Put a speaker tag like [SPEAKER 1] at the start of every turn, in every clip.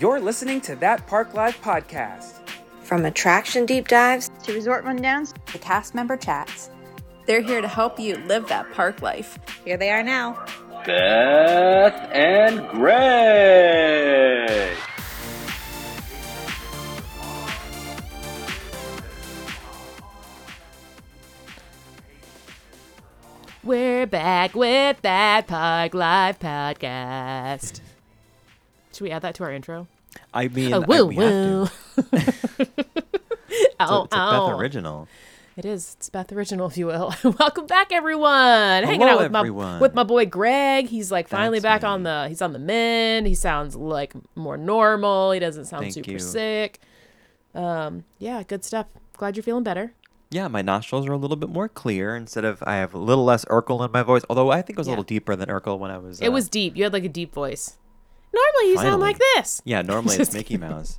[SPEAKER 1] You're listening to That Park Life podcast.
[SPEAKER 2] From attraction deep dives
[SPEAKER 3] to resort rundowns
[SPEAKER 4] to cast member chats. They're here to help you live that park life.
[SPEAKER 3] Here they are now.
[SPEAKER 5] Beth and Greg.
[SPEAKER 6] We're back with that Park Life podcast. Should we add that to our intro?
[SPEAKER 7] I mean,
[SPEAKER 6] Oh,
[SPEAKER 7] I-
[SPEAKER 6] woo,
[SPEAKER 7] we have
[SPEAKER 6] woo.
[SPEAKER 7] to. It's a,
[SPEAKER 6] Ow,
[SPEAKER 7] it's a. Beth original.
[SPEAKER 6] It is. It's Beth Original, if you will. Welcome back, everyone. Hanging out with
[SPEAKER 7] everyone.
[SPEAKER 6] my with my boy Greg. He's like finally
[SPEAKER 7] That's
[SPEAKER 6] back on the. He's on the mend. He sounds like more normal. He doesn't sound
[SPEAKER 7] Thank
[SPEAKER 6] super
[SPEAKER 7] you.
[SPEAKER 6] sick. Um. Yeah. Good stuff. Glad you're feeling better.
[SPEAKER 7] Yeah, my nostrils are a little bit more clear instead of I have a little less Urkel in my voice. Although I think it was
[SPEAKER 6] Yeah.
[SPEAKER 7] a little deeper than Urkel when I was.
[SPEAKER 6] it
[SPEAKER 7] uh,
[SPEAKER 6] was deep. You had like a deep voice. Normally you sound like this.
[SPEAKER 7] Yeah, normally it's Mickey. Mouse.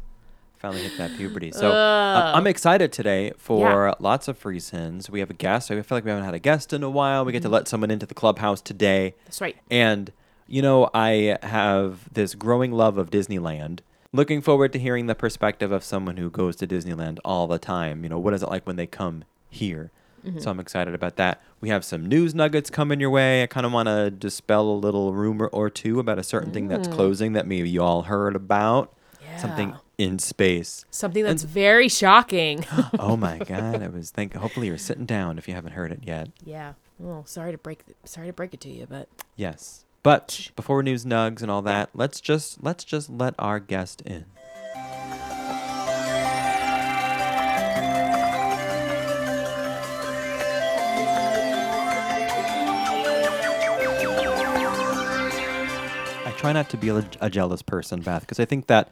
[SPEAKER 7] Finally hit that puberty. So uh, I'm excited today for lots of free sins. We have a guest. I feel like we haven't had a guest in a while. We get
[SPEAKER 6] Mm-hmm.
[SPEAKER 7] to let someone into the clubhouse today.
[SPEAKER 6] That's right.
[SPEAKER 7] And, you know, I have this growing love of Disneyland. Looking forward to hearing the perspective of someone who goes to Disneyland all the time. You know, what is it like when they come here? Mm-hmm. So I'm excited about that. We have some news nuggets coming your way. I kind of want to dispel a little rumor or two about a certain thing that's mm. closing that maybe you all heard about.
[SPEAKER 6] Yeah.
[SPEAKER 7] Something in space.
[SPEAKER 6] Something that's very shocking.
[SPEAKER 7] oh my god! I was thinking. Hopefully, you're sitting down if you haven't heard it yet.
[SPEAKER 6] yeah. Oh, sorry to break. Sorry to break it to you, but
[SPEAKER 7] Yes. But before news nugs and all that, let's just let's just let our guest in. Try not to be a, a jealous person, Beth, because I think that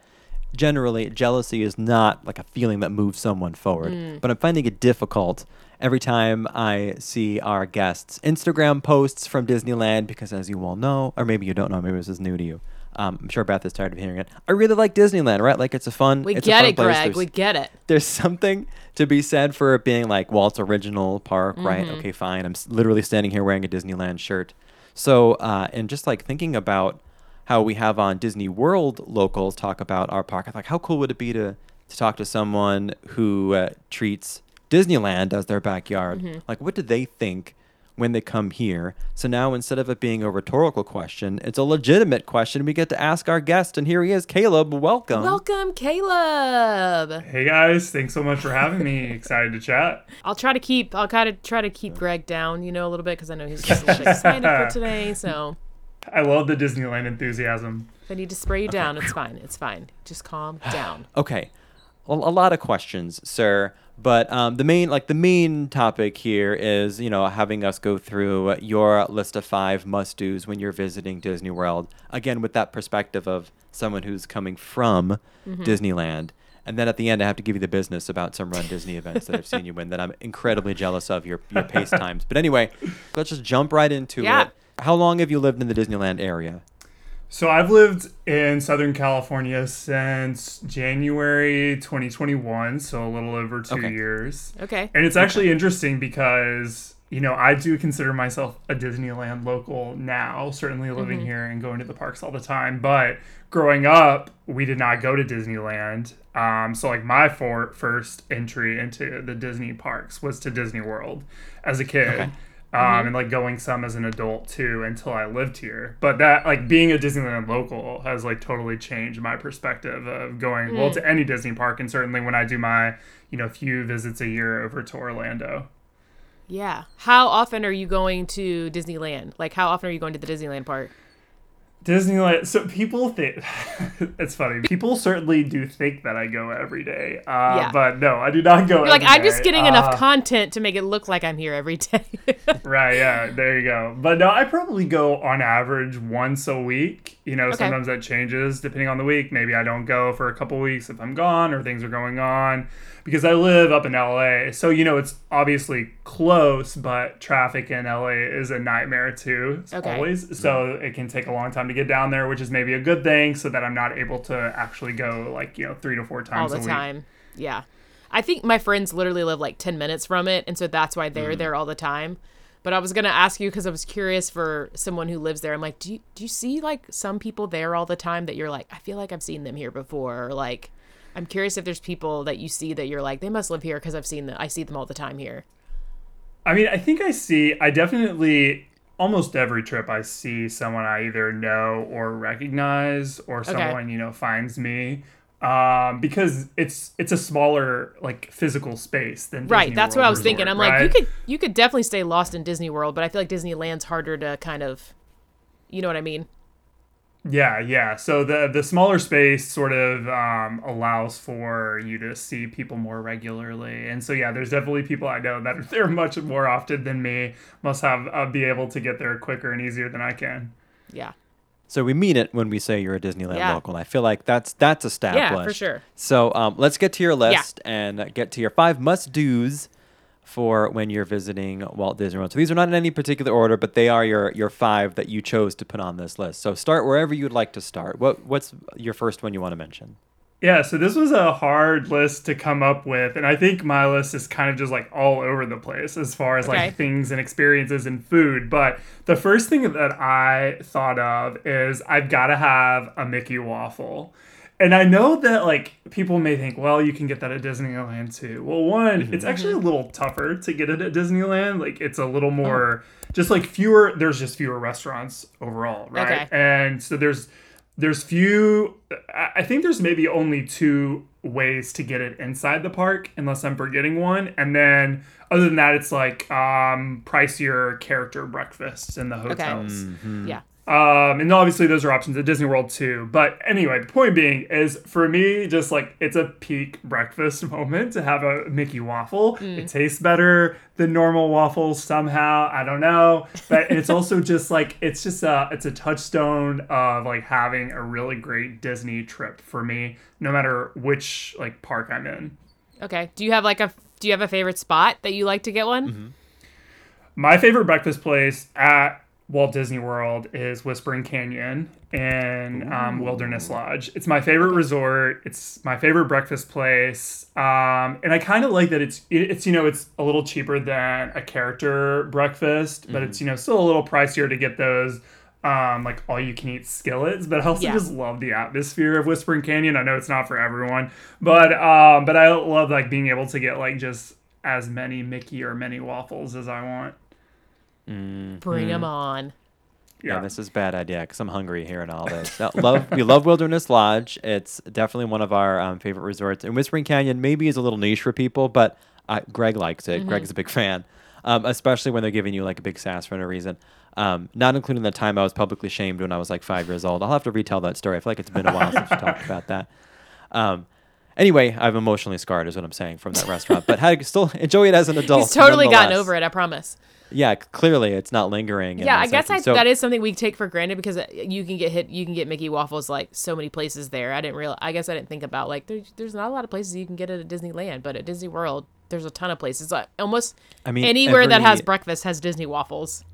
[SPEAKER 7] generally jealousy is not like a feeling that moves someone forward. But I'm finding it difficult every time I see our guests' Instagram posts from Disneyland, because as you all know, or maybe you don't know, maybe this is new to you. Um, I'm sure Beth is tired of hearing it. I really like Disneyland, right? Like it's a fun.
[SPEAKER 6] we
[SPEAKER 7] it's a
[SPEAKER 6] get
[SPEAKER 7] fun
[SPEAKER 6] it,
[SPEAKER 7] place.
[SPEAKER 6] Greg.
[SPEAKER 7] There's-
[SPEAKER 6] We get it.
[SPEAKER 7] there's something to be said for it being like Walt's original park, right?
[SPEAKER 6] Mm-hmm.
[SPEAKER 7] Okay, fine. I'm literally standing here wearing a Disneyland shirt. So, uh, and just like thinking about how we have on Disney World locals talk about our park, I thought, how cool would it be to to talk to someone who uh, treats Disneyland as their backyard?
[SPEAKER 6] Mm-hmm.
[SPEAKER 7] Like, what do they think? When they come here. So now instead of it being a rhetorical question, it's a legitimate question. We get to ask our guest, and here he is, Caleb. Welcome.
[SPEAKER 6] Welcome, Caleb.
[SPEAKER 8] Hey guys, thanks so much for having me. Excited to chat.
[SPEAKER 6] I'll try to keep. I'll kind of try to keep Greg down, you know, a little bit because I know he's just a little excited for today. So
[SPEAKER 8] I love the Disneyland enthusiasm.
[SPEAKER 6] if I need to spray you down, it's fine. It's fine. Just calm down.
[SPEAKER 7] Okay, a, a lot of questions, sir. But um, the main, like the main topic here is, you know, having us go through your list of five must-dos when you're visiting Disney World. Again, with that perspective of someone who's coming from Disneyland. And then at the end, I have to give you the business about some Run Disney events that I've seen you in that I'm incredibly jealous of your your pace times. But anyway, let's just jump right into
[SPEAKER 6] Yeah.
[SPEAKER 7] it. How long have you lived in the Disneyland area?
[SPEAKER 8] So I've lived in Southern California since January 2021, so a little over two
[SPEAKER 7] Okay.
[SPEAKER 8] years.
[SPEAKER 6] Okay.
[SPEAKER 8] And it's actually interesting because, you know, I do consider myself a Disneyland local now, certainly living here and going to the parks all the time. But growing up, we did not go to Disneyland. Um, so, like, my for- first entry into the Disney parks was to Disney World as a kid. Um, and like going some as an adult too until I lived here. But that like being a Disneyland local has like totally changed my perspective of going well to any Disney park and certainly when I do my you know few visits a year over to Orlando.
[SPEAKER 6] Yeah. How often are you going to Disneyland? Like, how often are you going to the Disneyland park?
[SPEAKER 8] Disneyland. So people think it's funny. People certainly do think that I go every day. Uh,
[SPEAKER 6] Yeah.
[SPEAKER 8] But no, I do not go.
[SPEAKER 6] You're like, I'm just getting
[SPEAKER 8] Uh,
[SPEAKER 6] enough content to make it look like I'm here every day.
[SPEAKER 8] Right, yeah, there you go. But no, I probably go on average once a week. You know, sometimes that changes depending on the week. Maybe I don't go for a couple weeks if I'm gone or things are going on because I live up in LA. So, you know, it's obviously close, but traffic in LA is a nightmare too,
[SPEAKER 6] Okay.
[SPEAKER 8] always. So it can take a long time to get down there, which is maybe a good thing so that I'm not able to actually go like, you know, three to four times all the
[SPEAKER 6] time. Yeah. I think my friends literally live like 10 minutes from it. And so that's why
[SPEAKER 8] Mm.
[SPEAKER 6] they're there all the time. But I was gonna ask you because I was curious for someone who lives there. I'm like, do you do you see like some people there all the time that you're like, I feel like I've seen them here before, or like, I'm curious if there's people that you see that you're like, they must live here because I've seen them. I see them all the time here.
[SPEAKER 8] I mean, I think I see. I definitely almost every trip I see someone I either know or recognize, or someone you know finds me. Um, because it's it's a smaller like physical space than
[SPEAKER 6] right. That's
[SPEAKER 8] World
[SPEAKER 6] what I was
[SPEAKER 8] Resort,
[SPEAKER 6] thinking. I'm like, you could you could definitely stay lost in Disney World, but I feel like Disneyland's harder to kind of, you know what I mean?
[SPEAKER 8] Yeah, yeah. So the the smaller space sort of um, allows for you to see people more regularly, and so yeah, there's definitely people I know that are there much more often than me. Must have uh, be able to get there quicker and easier than I can.
[SPEAKER 6] Yeah.
[SPEAKER 7] So we mean it when we say you're a Disneyland
[SPEAKER 6] Yeah.
[SPEAKER 7] local. And I feel like that's that's established.
[SPEAKER 6] Yeah, for sure.
[SPEAKER 7] So um, let's get to your list and get to your five must dos for when you're visiting Walt Disney World. So these are not in any particular order, but they are your your five that you chose to put on this list. So start wherever you'd like to start. What what's your first one you want to mention?
[SPEAKER 8] Yeah, so this was a hard list to come up with, and I think my list is kind of just like all over the place as far as
[SPEAKER 6] Okay.
[SPEAKER 8] like things and experiences and food. But the first thing that I thought of is I've got to have a Mickey waffle. And I know that like people may think, well, you can get that at Disneyland too. Well, one, it's actually a little tougher to get it at Disneyland. Like it's a little more just like fewer there's just fewer restaurants overall, right?
[SPEAKER 6] Okay.
[SPEAKER 8] And so there's there's few I I think there's maybe only two ways to get it inside the park unless I'm forgetting one. And then other than that it's like um pricier character breakfasts in the hotels.
[SPEAKER 6] Yeah.
[SPEAKER 8] Um, and obviously those are options at Disney World too. But anyway, the point being is for me, just like it's a peak breakfast moment to have a Mickey waffle. It tastes better than normal waffles somehow. I don't know, but it's also just like it's just a it's a touchstone of like having a really great Disney trip for me, no matter which like park I'm in.
[SPEAKER 6] Okay. Do you have like a do you have a favorite spot that you like to get one?
[SPEAKER 8] My favorite breakfast place at Walt Disney World is Whispering Canyon and um, Wilderness Lodge. It's my favorite resort. It's my favorite breakfast place, um, and I kind of like that it's it's you know it's a little cheaper than a character breakfast, but it's you know still a little pricier to get those. Um, like all you can eat skillets, but I also
[SPEAKER 6] Yeah.
[SPEAKER 8] just love the atmosphere of Whispering Canyon. I know it's not for everyone, but um, but I love like being able to get like just as many Mickey or many waffles as I want.
[SPEAKER 6] Bring them on.
[SPEAKER 7] Yeah,
[SPEAKER 8] Yeah.
[SPEAKER 7] this is a bad idea because I'm hungry hearing all this. Now, love we love Wilderness Lodge. It's definitely one of our um, favorite resorts. And Whispering Canyon maybe is a little niche for people, but I, Greg likes it. Greg's a big fan, um, especially when they're giving you like a big sass for no reason. Um, not including the time I was publicly shamed when I was like five years old. I'll have to retell that story. I feel like it's been a while since we talked about that. Um, anyway, I'm emotionally scarred, is what I'm saying, from that restaurant. But had still enjoy it as an adult.
[SPEAKER 6] He's totally gotten over it. I promise.
[SPEAKER 7] Yeah, clearly it's not lingering.
[SPEAKER 6] Yeah, I guess I.
[SPEAKER 7] So-
[SPEAKER 6] that is something we take for granted because uh, you can get hit. You can get Mickey waffles like so many places there. I didn't real. I guess I didn't think about like there's there's not a lot of places you can get it at Disneyland, but at Disney World there's a ton of places. Like almost
[SPEAKER 7] I mean,
[SPEAKER 6] anywhere that has breakfast has Disney waffles.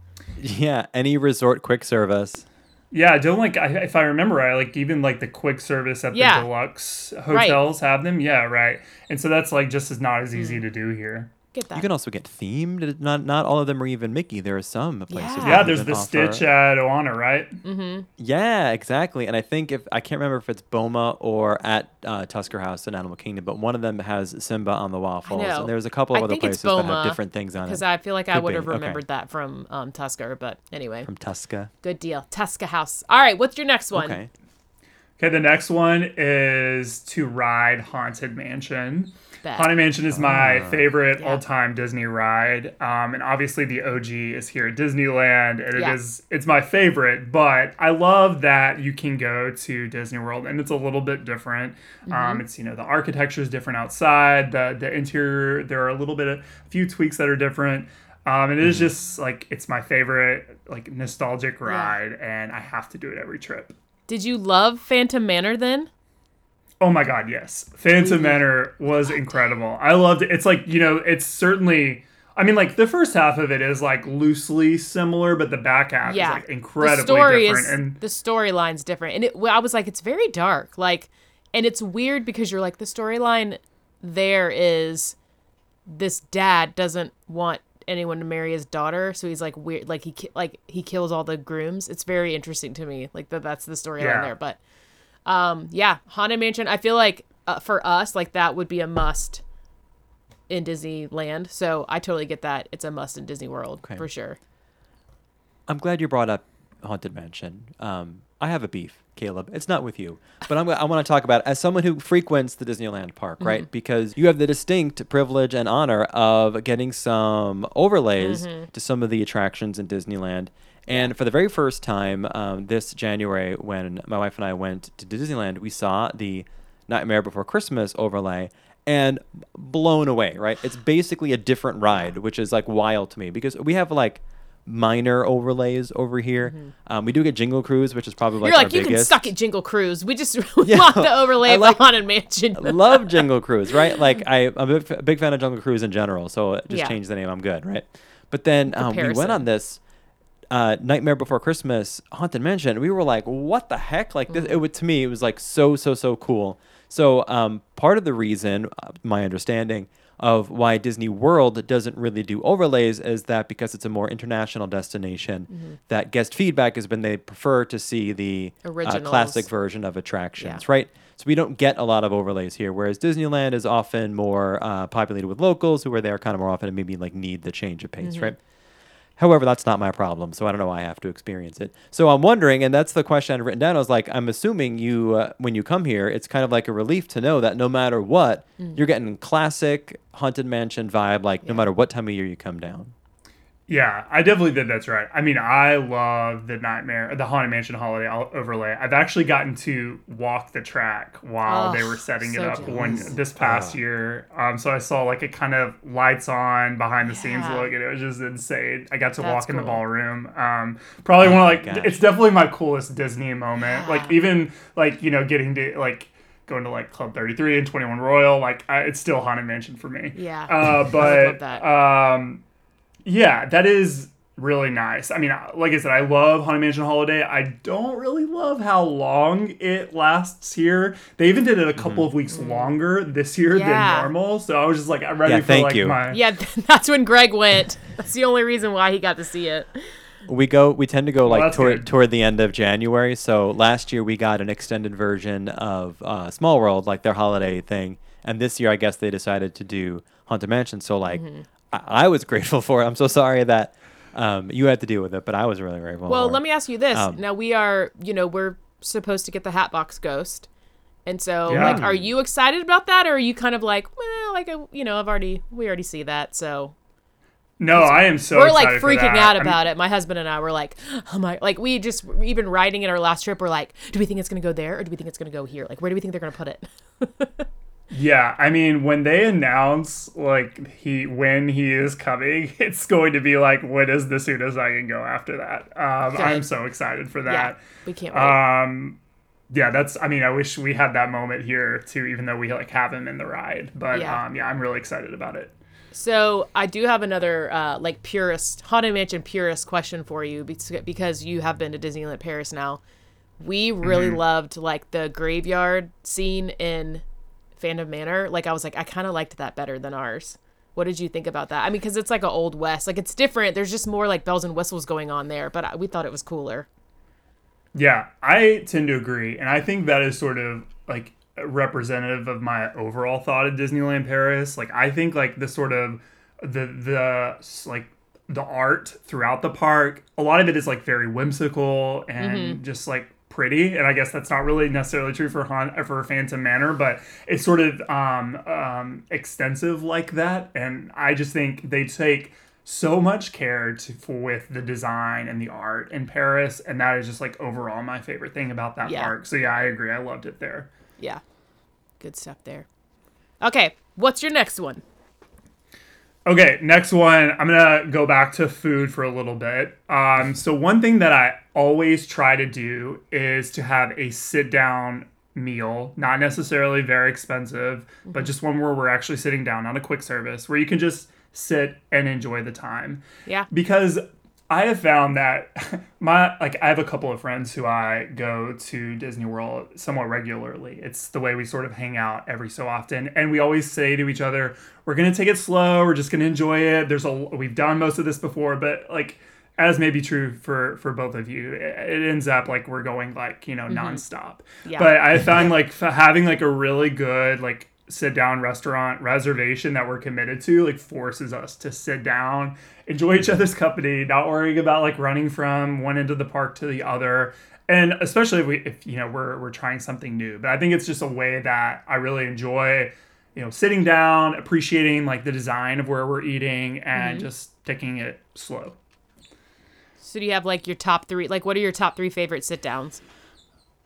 [SPEAKER 7] Yeah, any resort quick service.
[SPEAKER 8] Yeah, I don't like I, if I remember right, like even like the quick service at
[SPEAKER 6] Yeah.
[SPEAKER 8] the deluxe hotels have them. Yeah, right. And so that's like just as not as easy to do here.
[SPEAKER 6] Get that.
[SPEAKER 7] You can also get themed. Not not all of them are even Mickey. There are some places.
[SPEAKER 6] Yeah.
[SPEAKER 8] Yeah, there's the
[SPEAKER 7] offer-
[SPEAKER 8] Stitch at Ohana, right? Mm-hmm.
[SPEAKER 7] Yeah, exactly. And I think if I can't remember if it's Boma or at uh, Tusker House in Animal Kingdom, but one of them has Simba on the waffles.
[SPEAKER 6] know.
[SPEAKER 7] And there's a couple
[SPEAKER 6] I
[SPEAKER 7] of other
[SPEAKER 6] think it's
[SPEAKER 7] places that have different things on it. because.
[SPEAKER 6] I feel like I would
[SPEAKER 7] be,
[SPEAKER 6] have
[SPEAKER 7] okay.
[SPEAKER 6] remembered that from um, Tusker. But anyway,
[SPEAKER 7] From Tusker.
[SPEAKER 6] good deal. Tusker House. All right, what's your next one?
[SPEAKER 7] Okay.
[SPEAKER 8] Okay, the next one is to ride Haunted Mansion.
[SPEAKER 6] Bet.
[SPEAKER 8] Haunted Mansion is my favorite
[SPEAKER 6] Yeah.
[SPEAKER 8] all-time Disney ride, um, and obviously the OG is here at Disneyland, and
[SPEAKER 6] Yeah.
[SPEAKER 8] it is it's my favorite. But I love that you can go to Disney World, and it's a little bit different.
[SPEAKER 6] Mm-hmm.
[SPEAKER 8] Um, it's you know the architecture is different outside, the the interior there are a little bit of a few tweaks that are different. Um, and it is just like it's my favorite like nostalgic ride, and I have to do it every trip.
[SPEAKER 6] Did you love Phantom Manor then?
[SPEAKER 8] Oh my god, yes. Phantom Manor was incredible. I loved it. It's like, you know, it's certainly I mean like the first half of it is like loosely similar, but the back half
[SPEAKER 6] yeah,
[SPEAKER 8] is like incredibly
[SPEAKER 6] the story
[SPEAKER 8] different.
[SPEAKER 6] Is,
[SPEAKER 8] and
[SPEAKER 6] the storyline's different, and it. I was like, it's very dark, like, and it's weird because you're like, the storyline there is this dad doesn't want anyone to marry his daughter. So he's like weird, like he like he kills all the grooms. It's very interesting to me. Like that that's the storyline
[SPEAKER 8] Yeah.
[SPEAKER 6] there. But um, yeah, Haunted Mansion. I feel like uh, for us, like that would be a must in Disneyland. So I totally get that. It's a must in Disney World
[SPEAKER 7] Okay.
[SPEAKER 6] for sure.
[SPEAKER 7] I'm glad you brought up Haunted Mansion. Um, I have a beef, Caleb. It's not with you, but I'm, I want to talk about it as someone who frequents the Disneyland park,
[SPEAKER 6] Mm-hmm.
[SPEAKER 7] right? Because you have the distinct privilege and honor of getting some overlays
[SPEAKER 6] Mm-hmm.
[SPEAKER 7] to some of the attractions in Disneyland. And for the very first time um, this January, when my wife and I went to Disneyland, we saw the Nightmare Before Christmas overlay and blown away, right? It's basically a different ride, which is like wild to me because we have like minor overlays over here. Um, we do get Jingle Cruise, which is probably like
[SPEAKER 6] Mm-hmm. You're like you can suck at Jingle Cruise. We just
[SPEAKER 7] Yeah.
[SPEAKER 6] want the overlay
[SPEAKER 7] I
[SPEAKER 6] of the Haunted Mansion.
[SPEAKER 7] I love Jingle Cruise, right? Like I, I'm a big, fan of Jungle Cruise in general, so just
[SPEAKER 6] Yeah.
[SPEAKER 7] change the name. I'm good, right? But then um, we went on this uh, Nightmare Before Christmas Haunted Mansion. We were like, what the heck? Like this, it would to me, it was like so so so cool. So um, part of the reason, uh, my understanding of why Disney World doesn't really do overlays is that because it's a more international destination,
[SPEAKER 6] Mm-hmm.
[SPEAKER 7] that guest feedback has been they prefer to see the uh, classic version of attractions,
[SPEAKER 6] Yeah.
[SPEAKER 7] right? So we don't get a lot of overlays here, whereas Disneyland is often more uh, populated with locals who are there kind of more often and maybe like need the change of pace, right? However, that's not my problem, so I don't know why I have to experience it. So I'm wondering, and that's the question I'd written down. I was like, I'm assuming you, uh, when you come here, it's kind of like a relief to know that no matter what, you're getting classic haunted mansion vibe, like no matter what time of year you come down.
[SPEAKER 8] Yeah, I definitely think that's right. I mean, I love the Nightmare, the Haunted Mansion holiday o- overlay. I've actually gotten to walk the track while they
[SPEAKER 6] Oh,
[SPEAKER 8] were setting it
[SPEAKER 6] so
[SPEAKER 8] up one this past year. Um, so I saw like a kind of lights on behind the scenes look, and it was just insane. I got to
[SPEAKER 6] That's
[SPEAKER 8] walk in the ballroom. Um, probably one of like
[SPEAKER 7] gosh.
[SPEAKER 8] it's definitely my coolest Disney moment. Like even like you know getting to like. Going to like Club 33 and 21 Royal, like I, it's still Haunted Mansion for me.
[SPEAKER 6] Yeah.
[SPEAKER 8] Uh,
[SPEAKER 6] love
[SPEAKER 8] but
[SPEAKER 6] that.
[SPEAKER 8] um, yeah, that is really nice. I mean, like I said, I love Haunted Mansion Holiday. I don't really love how long it lasts here. They even did it a couple of weeks longer this year
[SPEAKER 6] Mm-hmm. Yeah.
[SPEAKER 8] than normal. So I was just like, I'm ready
[SPEAKER 7] Yeah,
[SPEAKER 8] for
[SPEAKER 7] thank
[SPEAKER 8] like
[SPEAKER 7] you.
[SPEAKER 8] my
[SPEAKER 6] Yeah, that's when Greg went. That's the only reason why he got to see it.
[SPEAKER 7] We go. We tend to go like
[SPEAKER 8] that's
[SPEAKER 7] toward
[SPEAKER 8] good.
[SPEAKER 7] toward the end of January. So last year we got an extended version of uh, Small World, like their holiday thing, and this year I guess they decided to do Haunted Mansion. So like,
[SPEAKER 6] Mm-hmm.
[SPEAKER 7] I, I was grateful for it. I'm so sorry that um, you had to deal with it, but I was really grateful.
[SPEAKER 6] Well,
[SPEAKER 7] for
[SPEAKER 6] let
[SPEAKER 7] it.
[SPEAKER 6] me ask you this.
[SPEAKER 7] Um,
[SPEAKER 6] now we are, you know, we're supposed to get the Hatbox Ghost. And so,
[SPEAKER 8] Yeah.
[SPEAKER 6] like, are you excited about that, or are you kind of like, well, like, uh, you know, I've already, we already see that, so
[SPEAKER 8] No, I am so
[SPEAKER 6] we're like
[SPEAKER 8] excited for
[SPEAKER 6] freaking
[SPEAKER 8] that.
[SPEAKER 6] out
[SPEAKER 8] I'm-
[SPEAKER 6] about it. My husband and I were like, oh my, like, we just even riding in our last trip. We're like, do we think it's gonna go there, or do we think it's gonna go here? Like, where do we think they're gonna put it?
[SPEAKER 8] Yeah, I mean, when they announce like he when he is coming, it's going to be like when is the soonest I can go after that. Um, I'm so excited for
[SPEAKER 6] yeah,
[SPEAKER 8] that.
[SPEAKER 6] we can't wait.
[SPEAKER 8] Um, yeah, that's. I mean, I wish we had that moment here too, even though we like have him in the ride. But
[SPEAKER 6] Yeah.
[SPEAKER 8] um, yeah, I'm really excited about it.
[SPEAKER 6] So I do have another uh, like purist haunted mansion purist question for you because because you have been to Disneyland Paris now. We really
[SPEAKER 8] Mm-hmm.
[SPEAKER 6] loved like the graveyard scene in Phantom Manor. Like I was like I kind of liked that better than ours. What did you think about that? I mean, because it's like a old west, like it's different. There's just more like bells and whistles going on there, but uh, we thought it was cooler.
[SPEAKER 8] Yeah, I tend to agree, and I think that is sort of like representative of my overall thought of Disneyland Paris. Like, I think like the sort of the the like the art throughout the park, a lot of it is like very whimsical and mm-hmm. just like pretty. And I guess that's not really necessarily true for Han for Phantom Manor, but it's sort of um, um, extensive like that. And I just think they take so much care to, for with the design and the art in Paris, and that is just like overall my favorite thing about that
[SPEAKER 6] Yeah.
[SPEAKER 8] park. So yeah, I agree. I loved it there.
[SPEAKER 6] Yeah, good stuff there. Okay, what's your next one?
[SPEAKER 8] Okay, next one. I'm gonna go back to food for a little bit. Um, so one thing that I always try to do is to have a sit down meal, not necessarily very expensive, but just one where we're actually sitting down, not a quick service, where you can just sit and enjoy the time.
[SPEAKER 6] Yeah.
[SPEAKER 8] Because I have found that my like I have a couple of friends who I go to Disney World somewhat regularly. It's the way we sort of hang out every so often, and we always say to each other, "We're gonna take it slow. We're just gonna enjoy it." There's a we've done most of this before, but like as may be true for for both of you, it, it ends up like we're going like you know mm-hmm. nonstop.
[SPEAKER 4] Yeah.
[SPEAKER 8] But I found like f- having like a really good like sit down restaurant reservation that we're committed to like forces us to sit down enjoy each other's company not worrying about like running from one end of the park to the other and especially if we if you know we're we're trying something new but i think it's just a way that i really enjoy you know sitting down appreciating like the design of where we're eating and just taking it slow
[SPEAKER 6] So do you have like your top three? Like, what are your top three favorite sit downs?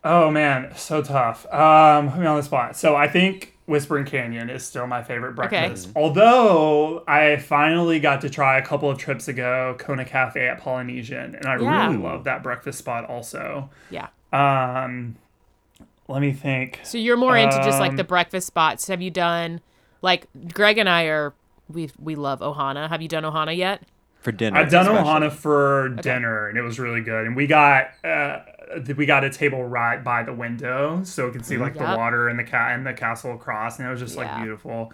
[SPEAKER 8] Oh man, so tough. Um, put me on the spot. So I think Whispering Canyon is still my favorite breakfast. Although I finally got to try a couple of trips ago Kona Cafe at Polynesian, and I
[SPEAKER 6] Yeah.
[SPEAKER 8] really love that breakfast spot also.
[SPEAKER 6] Yeah.
[SPEAKER 8] Um, let me think.
[SPEAKER 6] So you're more into just like
[SPEAKER 8] Um,
[SPEAKER 6] the breakfast spots. Have you done like Greg and I are we we love Ohana. Have you done Ohana yet?
[SPEAKER 7] For dinner.
[SPEAKER 8] I've done
[SPEAKER 7] especially.
[SPEAKER 8] Ohana for dinner, and it was really good. And we got uh, we got a table right by the window, so we could see like the water and the cat and the castle across, and it was just like beautiful.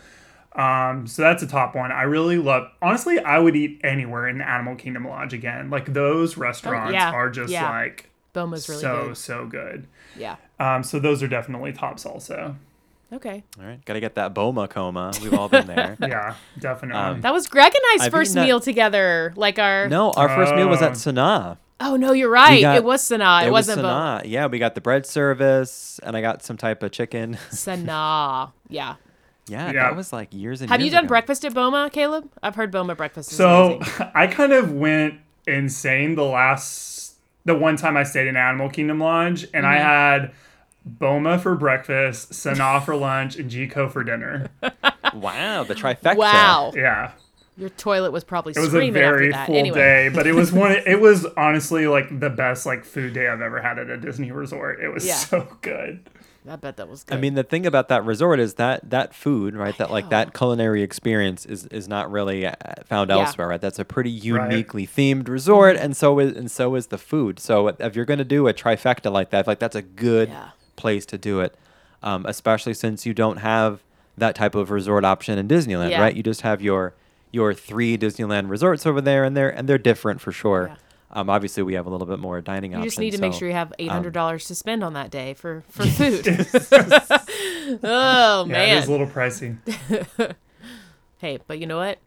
[SPEAKER 8] Um, so that's a top one. I really love. Honestly, I would eat anywhere in the Animal Kingdom Lodge again. Like those restaurants
[SPEAKER 6] Oh, yeah,
[SPEAKER 8] are just
[SPEAKER 6] yeah.
[SPEAKER 8] like
[SPEAKER 6] Boma's really
[SPEAKER 8] so
[SPEAKER 6] good.
[SPEAKER 8] so good.
[SPEAKER 6] Yeah.
[SPEAKER 8] Um, so those are definitely tops also.
[SPEAKER 6] Okay.
[SPEAKER 7] All right, gotta get that Boma coma. We've all been there.
[SPEAKER 8] Yeah, definitely.
[SPEAKER 7] Um,
[SPEAKER 6] That was Greg and I's
[SPEAKER 7] I've
[SPEAKER 6] first
[SPEAKER 7] eaten that-
[SPEAKER 6] meal together. Like our
[SPEAKER 7] no, our first meal was
[SPEAKER 8] Oh.
[SPEAKER 7] at Sanaa.
[SPEAKER 6] Oh no, you're right.
[SPEAKER 7] got-
[SPEAKER 6] it was Sanaa. It,
[SPEAKER 7] it was
[SPEAKER 6] wasn't Boma.
[SPEAKER 7] Sanaa. Yeah, we got the bread service, and I got some type of chicken.
[SPEAKER 6] Sanaa. Yeah.
[SPEAKER 7] yeah,
[SPEAKER 8] Yeah.
[SPEAKER 7] that was like years and
[SPEAKER 6] Have you done
[SPEAKER 7] ago.
[SPEAKER 6] breakfast at Boma, Caleb? I've heard Boma breakfast is
[SPEAKER 8] So
[SPEAKER 6] amazing.
[SPEAKER 8] I kind of went insane the last the one time I stayed in Animal Kingdom Lodge and I
[SPEAKER 6] Mm-hmm.
[SPEAKER 8] had Boma for breakfast, Sanaa for lunch, and Jiko for dinner.
[SPEAKER 7] Wow, the trifecta.
[SPEAKER 6] Wow.
[SPEAKER 8] Yeah.
[SPEAKER 6] Your toilet was probably
[SPEAKER 8] It was a very
[SPEAKER 6] after that.
[SPEAKER 8] full
[SPEAKER 6] anyway.
[SPEAKER 8] day, but it was one it was honestly like the best like food day I've ever had at a Disney resort. It was
[SPEAKER 6] Yeah.
[SPEAKER 8] so good.
[SPEAKER 6] I bet that was good.
[SPEAKER 7] I mean, the thing about that resort is that that food, right? That like that culinary experience is is not really uh, found
[SPEAKER 6] Yeah.
[SPEAKER 7] elsewhere, right? That's a pretty uniquely themed resort, and so is and so is the food. So if you're gonna do a trifecta like that, like that's a good
[SPEAKER 6] Yeah.
[SPEAKER 7] place to do it, um, especially since you don't have that type of resort option in Disneyland,
[SPEAKER 6] Yeah.
[SPEAKER 7] right? You just have your your three Disneyland resorts over there, and they're and they're different for sure.
[SPEAKER 6] Yeah.
[SPEAKER 7] Um, obviously, we have a little bit more dining
[SPEAKER 6] you
[SPEAKER 7] options.
[SPEAKER 6] just need to make sure you have eight hundred
[SPEAKER 8] um,
[SPEAKER 6] dollars to spend on that day for for food. oh
[SPEAKER 8] Yeah, it is a little pricey.
[SPEAKER 6] hey, but you know what?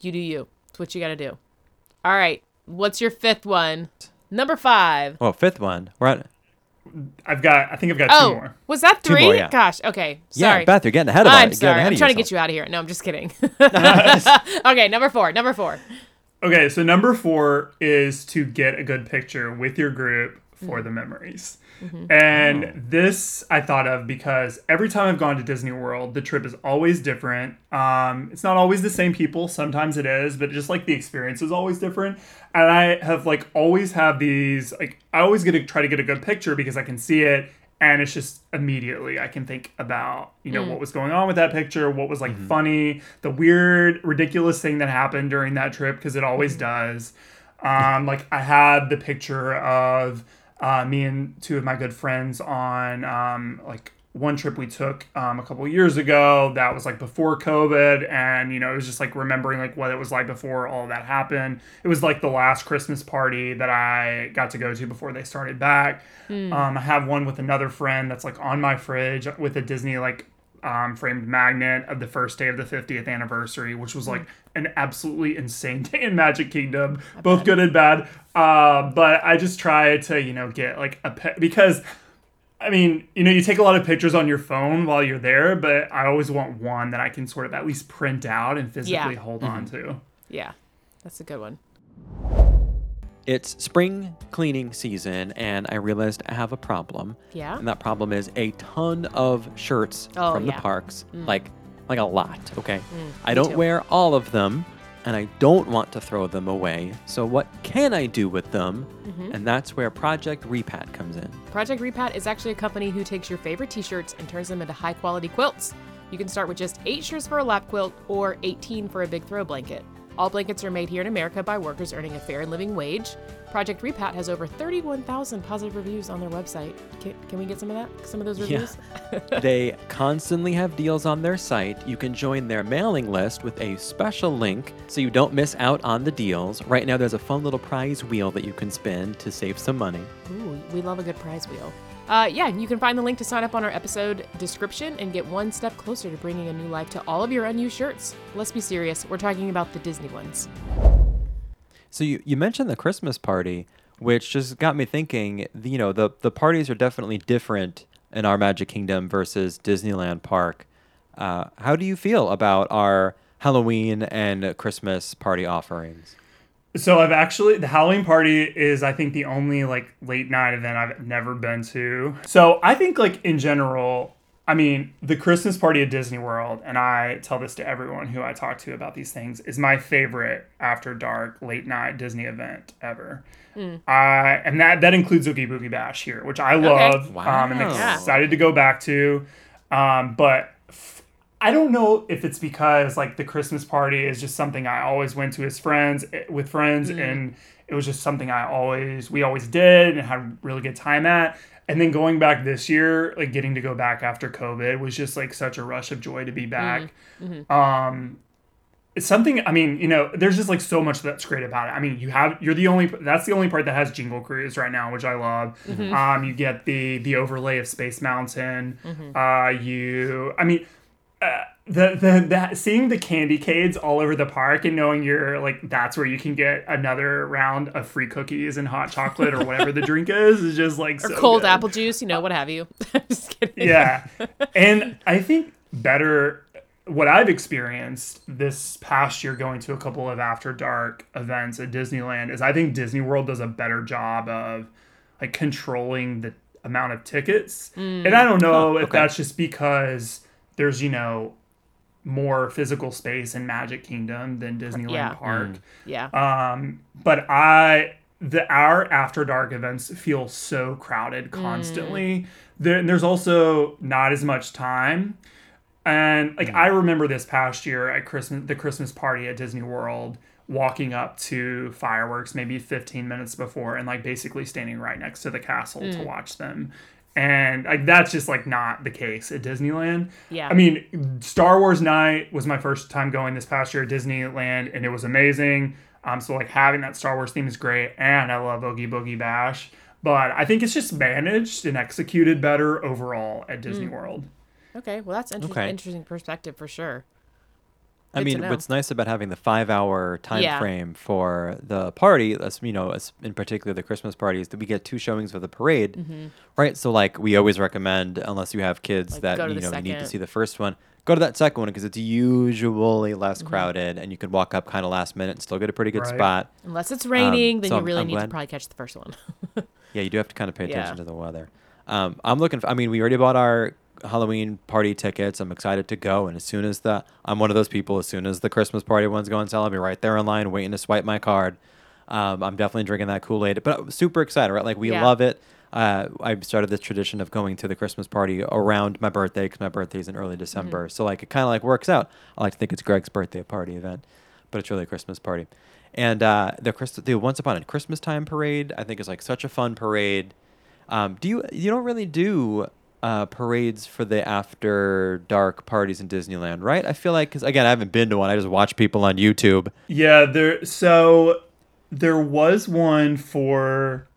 [SPEAKER 6] You do you. It's what you got to do. All right. What's your fifth one? Number five.
[SPEAKER 7] Oh, fifth one. We're at
[SPEAKER 8] I've got I think I've got two
[SPEAKER 6] Oh,
[SPEAKER 8] more.
[SPEAKER 6] was that three?
[SPEAKER 7] more, yeah.
[SPEAKER 6] Gosh. Okay.
[SPEAKER 7] yeah,
[SPEAKER 6] Sorry.
[SPEAKER 7] Beth, you're getting ahead of
[SPEAKER 6] I'm
[SPEAKER 7] it.
[SPEAKER 6] sorry. I'm
[SPEAKER 7] of
[SPEAKER 6] trying to get you out of here. No, I'm just kidding. okay, number four. Number four.
[SPEAKER 8] Okay, so number four is to get a good picture with your group for mm-hmm. the memories. And this I thought of because every time I've gone to Disney World, the trip is always different. Um, it's not always the same people. Sometimes it is, but just like the experience is always different. And I have like always have these like I always get to try to get a good picture because I can see it and it's just immediately I can think about you know what was going on with that picture, what was like funny, the weird, ridiculous thing that happened during that trip because it always does. Um, like I had the picture of uh, me and two of my good friends on um, like one trip we took um, a couple years ago that was like before COVID, and you know it was just like remembering like what it was like before all that happened. It was like the last Christmas party that I got to go to before they started back. Um, I have one with another friend that's like on my fridge with a Disney like um, framed magnet of the first day of the 50th anniversary, which was like an absolutely insane day in Magic Kingdom, both good and bad. Uh, but I just try to, you know, get like a pet because. I mean, you know, you take a lot of pictures on your phone while you're there, but I always want one that I can sort of at least print out and physically
[SPEAKER 6] Yeah.
[SPEAKER 8] hold on to.
[SPEAKER 6] Yeah, that's a good one.
[SPEAKER 7] It's spring cleaning season, and I realized I have a problem.
[SPEAKER 6] Yeah?
[SPEAKER 7] And that problem is a ton of shirts
[SPEAKER 6] Oh,
[SPEAKER 7] from
[SPEAKER 6] yeah.
[SPEAKER 7] the parks, like like a lot. Okay, Mm,
[SPEAKER 6] I
[SPEAKER 7] don't
[SPEAKER 6] too.
[SPEAKER 7] wear all of them, and I don't want to throw them away. So what can I do with them?
[SPEAKER 6] Mm-hmm.
[SPEAKER 7] And that's where Project Repat comes in.
[SPEAKER 6] Project Repat is actually a company who takes your favorite t-shirts and turns them into high-quality quilts. You can start with just 8 shirts for a lap quilt or 18 for a big throw blanket. All blankets are made here in America by workers earning a fair and living wage. Project Repat has over 31,000 positive reviews on their website. Can, can we get some of that? Some of those reviews? Yeah.
[SPEAKER 7] they constantly have deals on their site. You can join their mailing list with a special link so you don't miss out on the deals. Right now, there's a fun little prize wheel that you can spin to save some money.
[SPEAKER 6] Ooh, we love a good prize wheel. Uh, yeah, you can find the link to sign up on our episode description and get one step closer to bringing a new life to all of your unused shirts. Let's be serious, we're talking about the Disney ones.
[SPEAKER 7] So you, you mentioned the Christmas party, which just got me thinking. You know, the the parties are definitely different in our Magic Kingdom versus Disneyland Park. Uh, how do you feel about our Halloween and Christmas party offerings?
[SPEAKER 8] So I've actually the Halloween party is I think the only like late night event I've never been to. So I think like in general, I mean, the Christmas party at Disney World, and I tell this to everyone who I talk to about these things, is my favorite after dark late night Disney event ever. I and that that includes Oogie Boogie Bash here, which I love. Um, and
[SPEAKER 7] Wow.
[SPEAKER 8] excited to go back to. Um, but f- I don't know if it's because like the Christmas party is just something I always went to as friends eh, with friends, and it was just something I always we always did and had a really good time at. And then going back this year, like getting to go back after COVID was just like such a rush of joy to be back. Um, it's something i mean you know there's just like so much that's great about it. I mean you have you're the only that's the only part that has jingle cruise right now which i love. Um you get the the overlay of space mountain. Uh you i mean uh, the the that seeing the candy cades all over the park and knowing you're like that's where you can get another round of free cookies and hot chocolate or whatever the drink is is just like
[SPEAKER 6] Or
[SPEAKER 8] so
[SPEAKER 6] cold
[SPEAKER 8] good
[SPEAKER 6] apple juice, you know, what have you. Just kidding.
[SPEAKER 8] yeah and i think better what i've experienced this past year going to a couple of after dark events at disneyland is i think disney world does a better job of like controlling the amount of tickets and i don't know if
[SPEAKER 7] okay.
[SPEAKER 8] that's just because there's you know more physical space in magic kingdom than disneyland
[SPEAKER 6] Yeah.
[SPEAKER 8] park mm.
[SPEAKER 6] Yeah.
[SPEAKER 8] um, but I the our after dark events feel so crowded constantly. Mm. There, there's also not as much time. And like mm. I remember this past year at Christmas the Christmas party at Disney World walking up to fireworks maybe 15 minutes before and like basically standing right next to the castle to watch them. And like that's just like not the case at Disneyland.
[SPEAKER 6] Yeah.
[SPEAKER 8] I mean, Star Wars night was my first time going this past year at Disneyland, and it was amazing. Um, so like having that Star Wars theme is great, and I love Oogie Boogie Bash. But I think it's just managed and executed better overall at Disney World.
[SPEAKER 6] Okay, well that's inter-
[SPEAKER 7] Okay.
[SPEAKER 6] interesting perspective for sure.
[SPEAKER 7] I
[SPEAKER 6] Good to
[SPEAKER 7] mean,
[SPEAKER 6] know.
[SPEAKER 7] what's nice about having the five-hour time
[SPEAKER 6] Yeah.
[SPEAKER 7] frame for the party, as you know, as in particular the Christmas parties, that we get two showings of the parade, right? So, like, we always recommend, unless you have kids
[SPEAKER 6] Like,
[SPEAKER 7] that
[SPEAKER 6] to
[SPEAKER 7] you
[SPEAKER 6] the
[SPEAKER 7] know you need to
[SPEAKER 6] second.
[SPEAKER 7] see the first one, go to that second one because it's usually less
[SPEAKER 6] Mm-hmm.
[SPEAKER 7] crowded, and you can walk up kind of last minute and still get a pretty good
[SPEAKER 8] Right.
[SPEAKER 7] spot.
[SPEAKER 6] Unless it's raining, then
[SPEAKER 7] so
[SPEAKER 6] you
[SPEAKER 7] I'm-
[SPEAKER 6] really
[SPEAKER 7] I'm
[SPEAKER 6] need to
[SPEAKER 7] glad-
[SPEAKER 6] probably catch the first one.
[SPEAKER 7] Yeah, you do have to kind of pay attention
[SPEAKER 6] Yeah.
[SPEAKER 7] to the weather. Um, I'm looking. For, I mean, we already bought our Halloween party tickets. I'm excited to go, and as soon as the, I'm one of those people. As soon as the Christmas party one's going sale, I'll be right there in line waiting to swipe my card. Um, I'm definitely drinking that Kool Aid, but I'm super excited. Right, like we
[SPEAKER 6] Yeah.
[SPEAKER 7] love it. Uh, I started this tradition of going to the Christmas party around my birthday because my birthday is in early December. So like it kind of like works out. I like to think it's Greg's birthday party event, but it's really a Christmas party. And uh, the Christ- the Once Upon a Christmas Time parade, I think is like such a fun parade. Um, do you you don't really do uh, parades for the after dark parties in Disneyland, right? I feel like because again, I haven't been to one. I just watch people on YouTube.
[SPEAKER 8] Yeah, there. So there was one for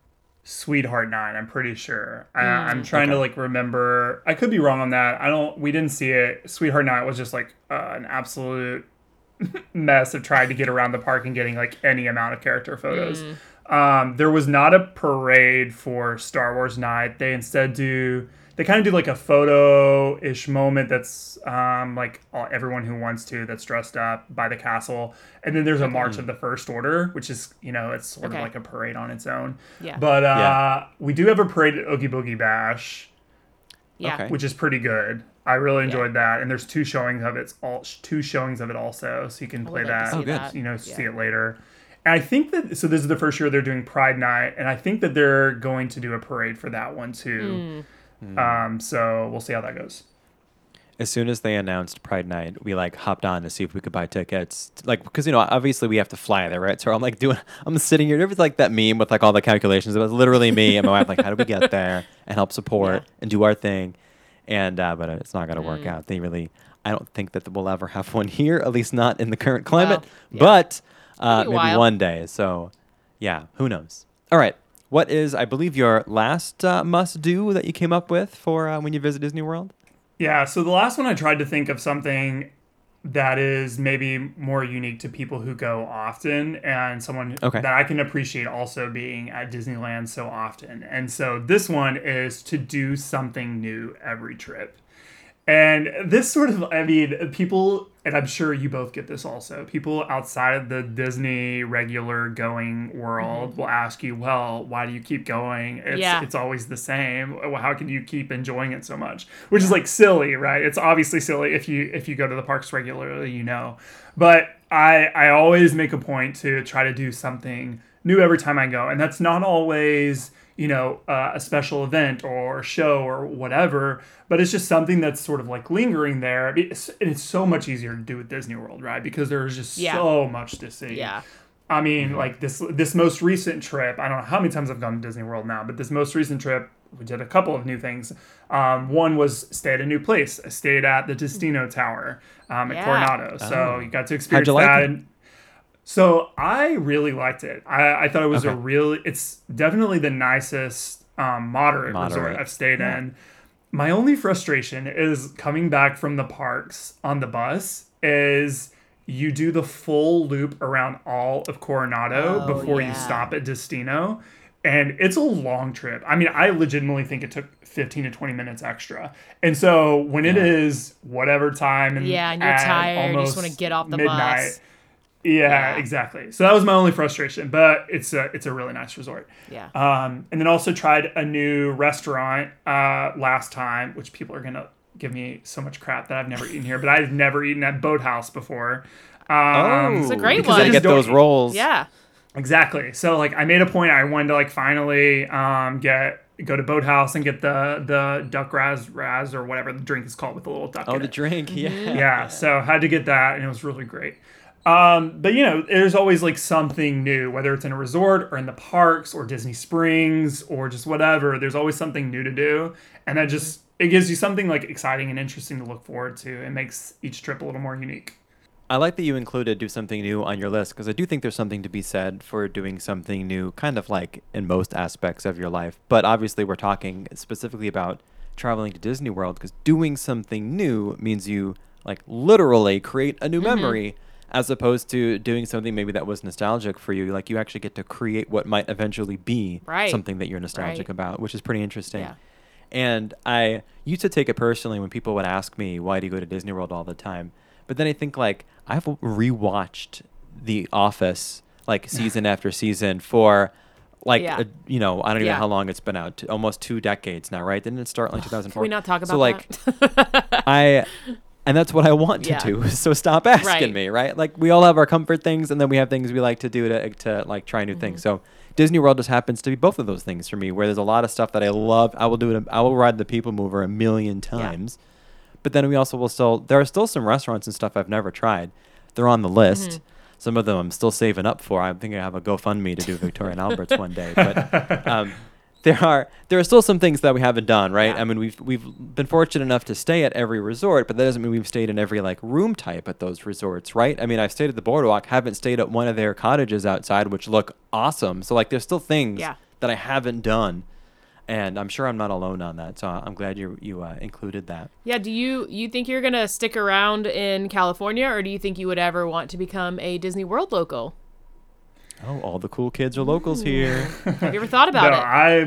[SPEAKER 8] Sweetheart Night. I'm pretty sure. I, I'm trying to like remember. I could be wrong on that. I don't. We didn't see it. Sweetheart Night was just like uh, an absolute mess of trying to get around the park and getting like any amount of character photos. Um, there was not a parade for Star Wars Night. They instead do. They kind of do like a photo-ish moment that's um, like all, everyone who wants to that's dressed up by the castle, and then there's a March of the First Order, which is you know it's sort
[SPEAKER 6] Okay.
[SPEAKER 8] of like a parade on its own.
[SPEAKER 6] Yeah.
[SPEAKER 8] But uh,
[SPEAKER 7] Yeah.
[SPEAKER 8] we do have a parade at Oogie Boogie Bash
[SPEAKER 6] yeah.
[SPEAKER 7] Okay.
[SPEAKER 8] which is pretty good. I really enjoyed that, and there's two showings of it. All two showings of it also, so you can
[SPEAKER 6] I
[SPEAKER 8] play
[SPEAKER 6] like
[SPEAKER 8] that.
[SPEAKER 7] Oh, good.
[SPEAKER 8] You know,
[SPEAKER 6] Yeah.
[SPEAKER 8] see it later. And I think that so. This is the first year they're doing Pride Night, and I think that they're going to do a parade for that one too.
[SPEAKER 6] Hmm.
[SPEAKER 8] Um, so we'll see how that goes.
[SPEAKER 7] as soon as they announced Pride Night, we like hopped on to see if we could buy tickets. Like, because you know, obviously we have to fly there, right? So I'm like doing, I'm sitting here. It was like that meme with like all the calculations. It was literally me and my wife, like, how do we get there and help support and do our thing? And uh, but it's not gonna work
[SPEAKER 6] Mm.
[SPEAKER 7] out. They really, I don't think that we'll ever have one here, at least not in the current climate.
[SPEAKER 6] Well, yeah.
[SPEAKER 7] But uh,
[SPEAKER 6] Maybe a while.
[SPEAKER 7] one day. So, yeah, who knows? All right. What is, I believe, your last uh, must do that you came up with for uh, when you visit Disney World?
[SPEAKER 8] Yeah, so the last one I tried to think of something that is maybe more unique to people who go often and someone
[SPEAKER 7] Okay.
[SPEAKER 8] that I can appreciate also being at Disneyland so often. And so this one is to do something new every trip. And this sort of, I mean, people, and I'm sure you both get this also, people outside the Disney regular going world mm-hmm. will ask you, well, why do you keep going? It's,
[SPEAKER 6] Yeah.
[SPEAKER 8] it's always the same. Well, How can you keep enjoying it so much? Which is like silly, right? It's obviously silly if you if you go to the parks regularly, you know. But I I always make a point to try to do something new every time I go, and that's not always you know uh, a special event or show or whatever, but it's just something that's sort of like lingering there. It's, and it's so much easier to do with Disney World, right? Because there's just
[SPEAKER 6] Yeah.
[SPEAKER 8] so much to see.
[SPEAKER 6] Yeah.
[SPEAKER 8] I mean, like this this most recent trip. I don't know how many times I've gone to Disney World now, but this most recent trip, we did a couple of new things. Um, one was stay at a new place. I stayed at the Destino Tower um, at
[SPEAKER 6] Yeah.
[SPEAKER 8] Coronado, so
[SPEAKER 7] Oh.
[SPEAKER 8] you got to experience
[SPEAKER 7] you like
[SPEAKER 8] that.
[SPEAKER 7] it?
[SPEAKER 8] And so I really liked it. I, I thought it was a really. It's definitely the nicest um, moderate, resort I've stayed in. My only frustration is coming back from the parks on the bus is you do the full loop around all of Coronado
[SPEAKER 6] Oh,
[SPEAKER 8] before you stop at Destino. And it's a long trip. I mean, I legitimately think it took 15 to 20 minutes extra. And so when it is whatever time and
[SPEAKER 6] Yeah, and you're
[SPEAKER 8] at
[SPEAKER 6] tired, you just wanna get off the
[SPEAKER 8] midnight,
[SPEAKER 6] bus.
[SPEAKER 8] Yeah,
[SPEAKER 6] Yeah.
[SPEAKER 8] exactly. So that was my only frustration, but it's a it's a really nice resort.
[SPEAKER 6] Yeah.
[SPEAKER 8] Um, and then also tried a new restaurant uh, last time, which people are gonna give me so much crap that I've never eaten here, but I've never eaten at Boathouse before. Um,
[SPEAKER 6] It's a great
[SPEAKER 8] because I
[SPEAKER 6] one.
[SPEAKER 7] to get those rolls.
[SPEAKER 6] Yeah.
[SPEAKER 8] Exactly. So like I made a point. I wanted to like finally um, get go to Boathouse and get the the duck raz raz or whatever the drink is called with the little duck.
[SPEAKER 7] Oh,
[SPEAKER 8] in
[SPEAKER 7] the
[SPEAKER 8] it.
[SPEAKER 7] drink. Yeah.
[SPEAKER 8] Yeah, so had to get that, and it was really great. Um, but you know, there's always like something new, whether it's in a resort or in the parks or Disney Springs or just whatever. There's always something new to do, and that just it gives you something like exciting and interesting to look forward to. It makes each trip a little more unique.
[SPEAKER 7] I like that you included do something new on your list because I do think there's something to be said for doing something new, kind of like in most aspects of your life. But obviously, we're talking specifically about traveling to Disney World because doing something new means you like literally create a new memory as opposed to doing something maybe that was nostalgic for you. Like you actually get to create what might eventually be
[SPEAKER 6] Right.
[SPEAKER 7] something that you're nostalgic
[SPEAKER 6] Right.
[SPEAKER 7] about, which is pretty interesting.
[SPEAKER 6] Yeah.
[SPEAKER 7] And I used to take it personally when people would ask me, why do you go to Disney World all the time? But then I think, like, I've rewatched The Office, like, season after season for, like,
[SPEAKER 6] Yeah.
[SPEAKER 7] a, you know, I don't even
[SPEAKER 6] Yeah.
[SPEAKER 7] know how long it's been out, almost two decades now, right? Didn't it start like 2004?
[SPEAKER 6] Can we not talk about
[SPEAKER 7] so, like,
[SPEAKER 6] that?
[SPEAKER 7] I, and that's what I want to
[SPEAKER 6] Yeah.
[SPEAKER 7] do. So stop asking
[SPEAKER 6] Right.
[SPEAKER 7] me, right? Like we all have our comfort things, and then we have things we like to do to to like try new
[SPEAKER 6] Mm-hmm.
[SPEAKER 7] things. So Disney World just happens to be both of those things for me. Where there's a lot of stuff that I love. I will do it. I will ride the People Mover a million times. But then we also will still. There are still some restaurants and stuff I've never tried. They're on the list.
[SPEAKER 6] Mm-hmm.
[SPEAKER 7] Some of them I'm still saving up for. I'm thinking I have a GoFundMe to do Victoria and Albert's one day. But um, there are there are still some things that we haven't done, right?
[SPEAKER 6] Yeah.
[SPEAKER 7] I mean, we've we've been fortunate enough to stay at every resort, but that doesn't mean we've stayed in every like room type at those resorts, right? I mean, I've stayed at the Boardwalk, haven't stayed at one of their cottages outside, which look awesome. So like, there's still things
[SPEAKER 6] Yeah.
[SPEAKER 7] that I haven't done, and I'm sure I'm not alone on that. So I'm glad you you uh, included that.
[SPEAKER 6] Yeah, do you you think you're gonna stick around in California, or do you think you would ever want to become a Disney World local?
[SPEAKER 7] Oh, all the cool kids are locals here.
[SPEAKER 6] Have you ever thought about
[SPEAKER 8] no,
[SPEAKER 6] it?
[SPEAKER 8] I,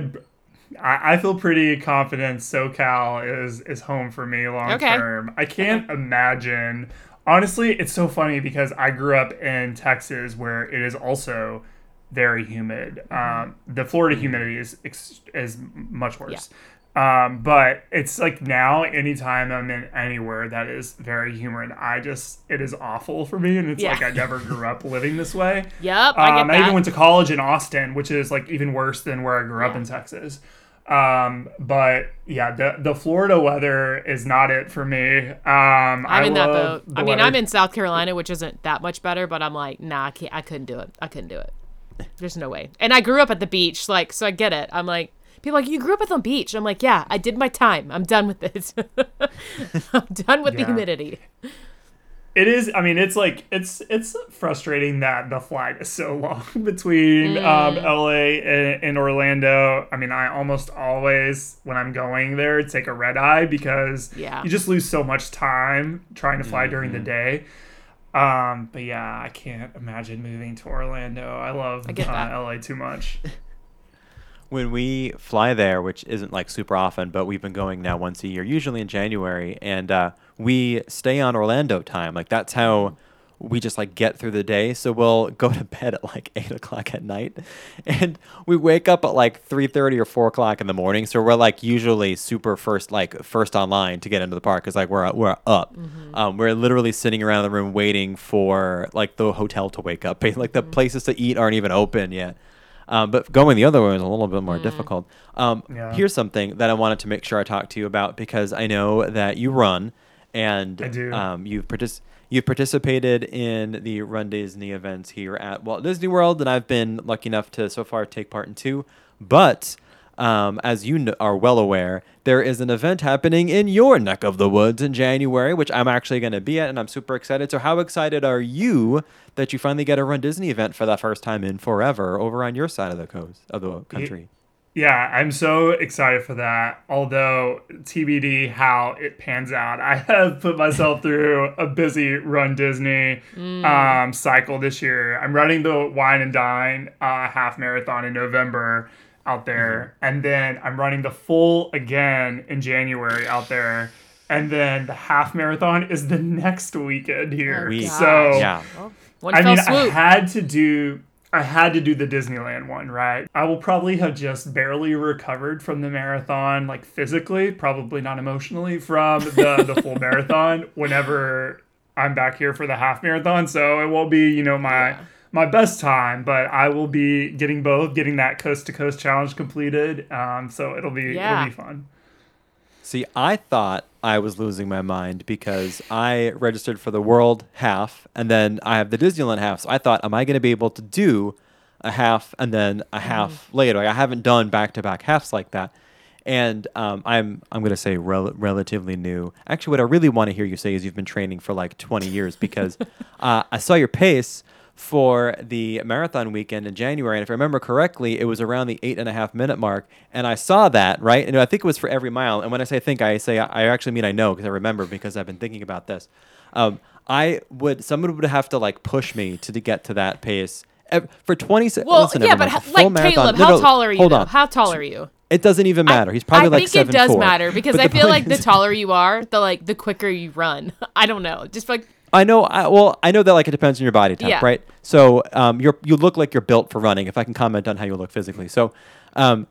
[SPEAKER 8] I I feel pretty confident SoCal is is home for me long
[SPEAKER 6] Okay.
[SPEAKER 8] term. I can't imagine. Honestly, it's so funny because I grew up in Texas where it is also very humid. Um, the Florida humidity is is much worse. Um, but it's like now, anytime I'm in anywhere that is very humid, I just it is awful for me, and it's
[SPEAKER 6] Yeah.
[SPEAKER 8] like I never grew up living this way.
[SPEAKER 6] Yep, I
[SPEAKER 8] Um, I
[SPEAKER 6] that.
[SPEAKER 8] even went to college in Austin, which is like even worse than where I grew up
[SPEAKER 6] Yeah.
[SPEAKER 8] in Texas. Um, but yeah, the the Florida weather is not it for me. Um,
[SPEAKER 6] I'm in that boat. I mean,
[SPEAKER 8] weather-
[SPEAKER 6] I'm in South Carolina, which isn't that much better, but I'm like, nah, I, can't, I couldn't do it. I couldn't do it. There's no way. And I grew up at the beach, like, so I get it. I'm like, people are like, you grew up at the beach. I'm like, yeah, I did my time. I'm done with this. I'm done with the humidity.
[SPEAKER 8] It is. I mean, it's like it's it's frustrating that the flight is so long between um,
[SPEAKER 6] Mm.
[SPEAKER 8] LA and, and Orlando. I mean, I almost always when I'm going there take a red eye because
[SPEAKER 6] Yeah.
[SPEAKER 8] you just lose so much time trying to fly during the day. Um, but yeah, I can't imagine moving to Orlando. I love
[SPEAKER 6] I get
[SPEAKER 8] uh. LA too much.
[SPEAKER 7] when we fly there, which isn't like super often, but we've been going now once a year, usually in January, and uh, we stay on Orlando time. Like that's how we just like get through the day. So we'll go to bed at like eight o'clock at night, and we wake up at like three thirty or four o'clock in the morning. So we're like usually super first, like first online to get into the park because like we're we're up. Um, we're literally sitting around the room waiting for like the hotel to wake up. Like the places to eat aren't even open yet. Um, but going the other way is a little bit more difficult. Um,
[SPEAKER 8] Yeah.
[SPEAKER 7] Here's something that I wanted to make sure I talk to you about because I know that you run and
[SPEAKER 8] I do.
[SPEAKER 7] Um, you've partic- you've participated in the Run Disney events here at Walt Disney World, and I've been lucky enough to so far take part in two. But um, as you kn- are well aware, there is an event happening in your neck of the woods in January, which I'm actually going to be at, and I'm super excited. So, how excited are you that you finally get a Run Disney event for the first time in forever over on your side of the coast of the country?
[SPEAKER 8] Yeah, I'm so excited for that. Although TBD how it pans out. I have put myself through a busy run Disney um, cycle this year. I'm running the Wine and Dine uh, half marathon in November out there, mm-hmm. and then I'm running the full again in January out there. And then the half marathon is the next weekend here.
[SPEAKER 7] Oh, Week.
[SPEAKER 8] So
[SPEAKER 7] Yeah.
[SPEAKER 6] One
[SPEAKER 8] I
[SPEAKER 6] fell
[SPEAKER 8] mean, I had to do. I had to do the Disneyland one, right? I will probably have just barely recovered from the marathon, like physically, probably not emotionally, from the the full marathon. Whenever I'm back here for the half marathon, so it won't be, you know, my my best time, but I will be getting both, getting that coast to coast challenge completed. Um, so it'll be
[SPEAKER 6] Yeah.
[SPEAKER 8] it'll be fun.
[SPEAKER 7] See, I thought I was losing my mind because I registered for the World half and then I have the Disneyland half. So I thought, am I going to be able to do a half and then a half later? Like, I haven't done back to back halves like that. And um, I'm I'm going to say rel- relatively new. Actually, what I really want to hear you say is you've been training for like 20 years because uh, I saw your pace for the marathon weekend in January. And if I remember correctly, it was around the eight and a half minute mark. And I saw that, right? And I think it was for every mile. And when I say think, I say I actually mean I know because I remember because I've been thinking about this. Um, I would, someone would have to like push me to, to get to that pace. For 20 se-
[SPEAKER 6] Well,
[SPEAKER 7] listen,
[SPEAKER 6] yeah, but how, like
[SPEAKER 7] marathon-
[SPEAKER 6] Caleb, how tall are you?
[SPEAKER 7] Hold on.
[SPEAKER 6] How tall are you?
[SPEAKER 7] It doesn't even matter. He's probably like, seven.
[SPEAKER 6] I think it does
[SPEAKER 7] 7'4".
[SPEAKER 6] matter because
[SPEAKER 7] But
[SPEAKER 6] I feel like the taller you are, the like the quicker you run. I don't know, just like
[SPEAKER 7] I know. I, well, I know that like it depends on your body type,
[SPEAKER 6] Yeah.
[SPEAKER 7] right? So um, you're you look like you're built for running. If I can comment on how you look physically, so um,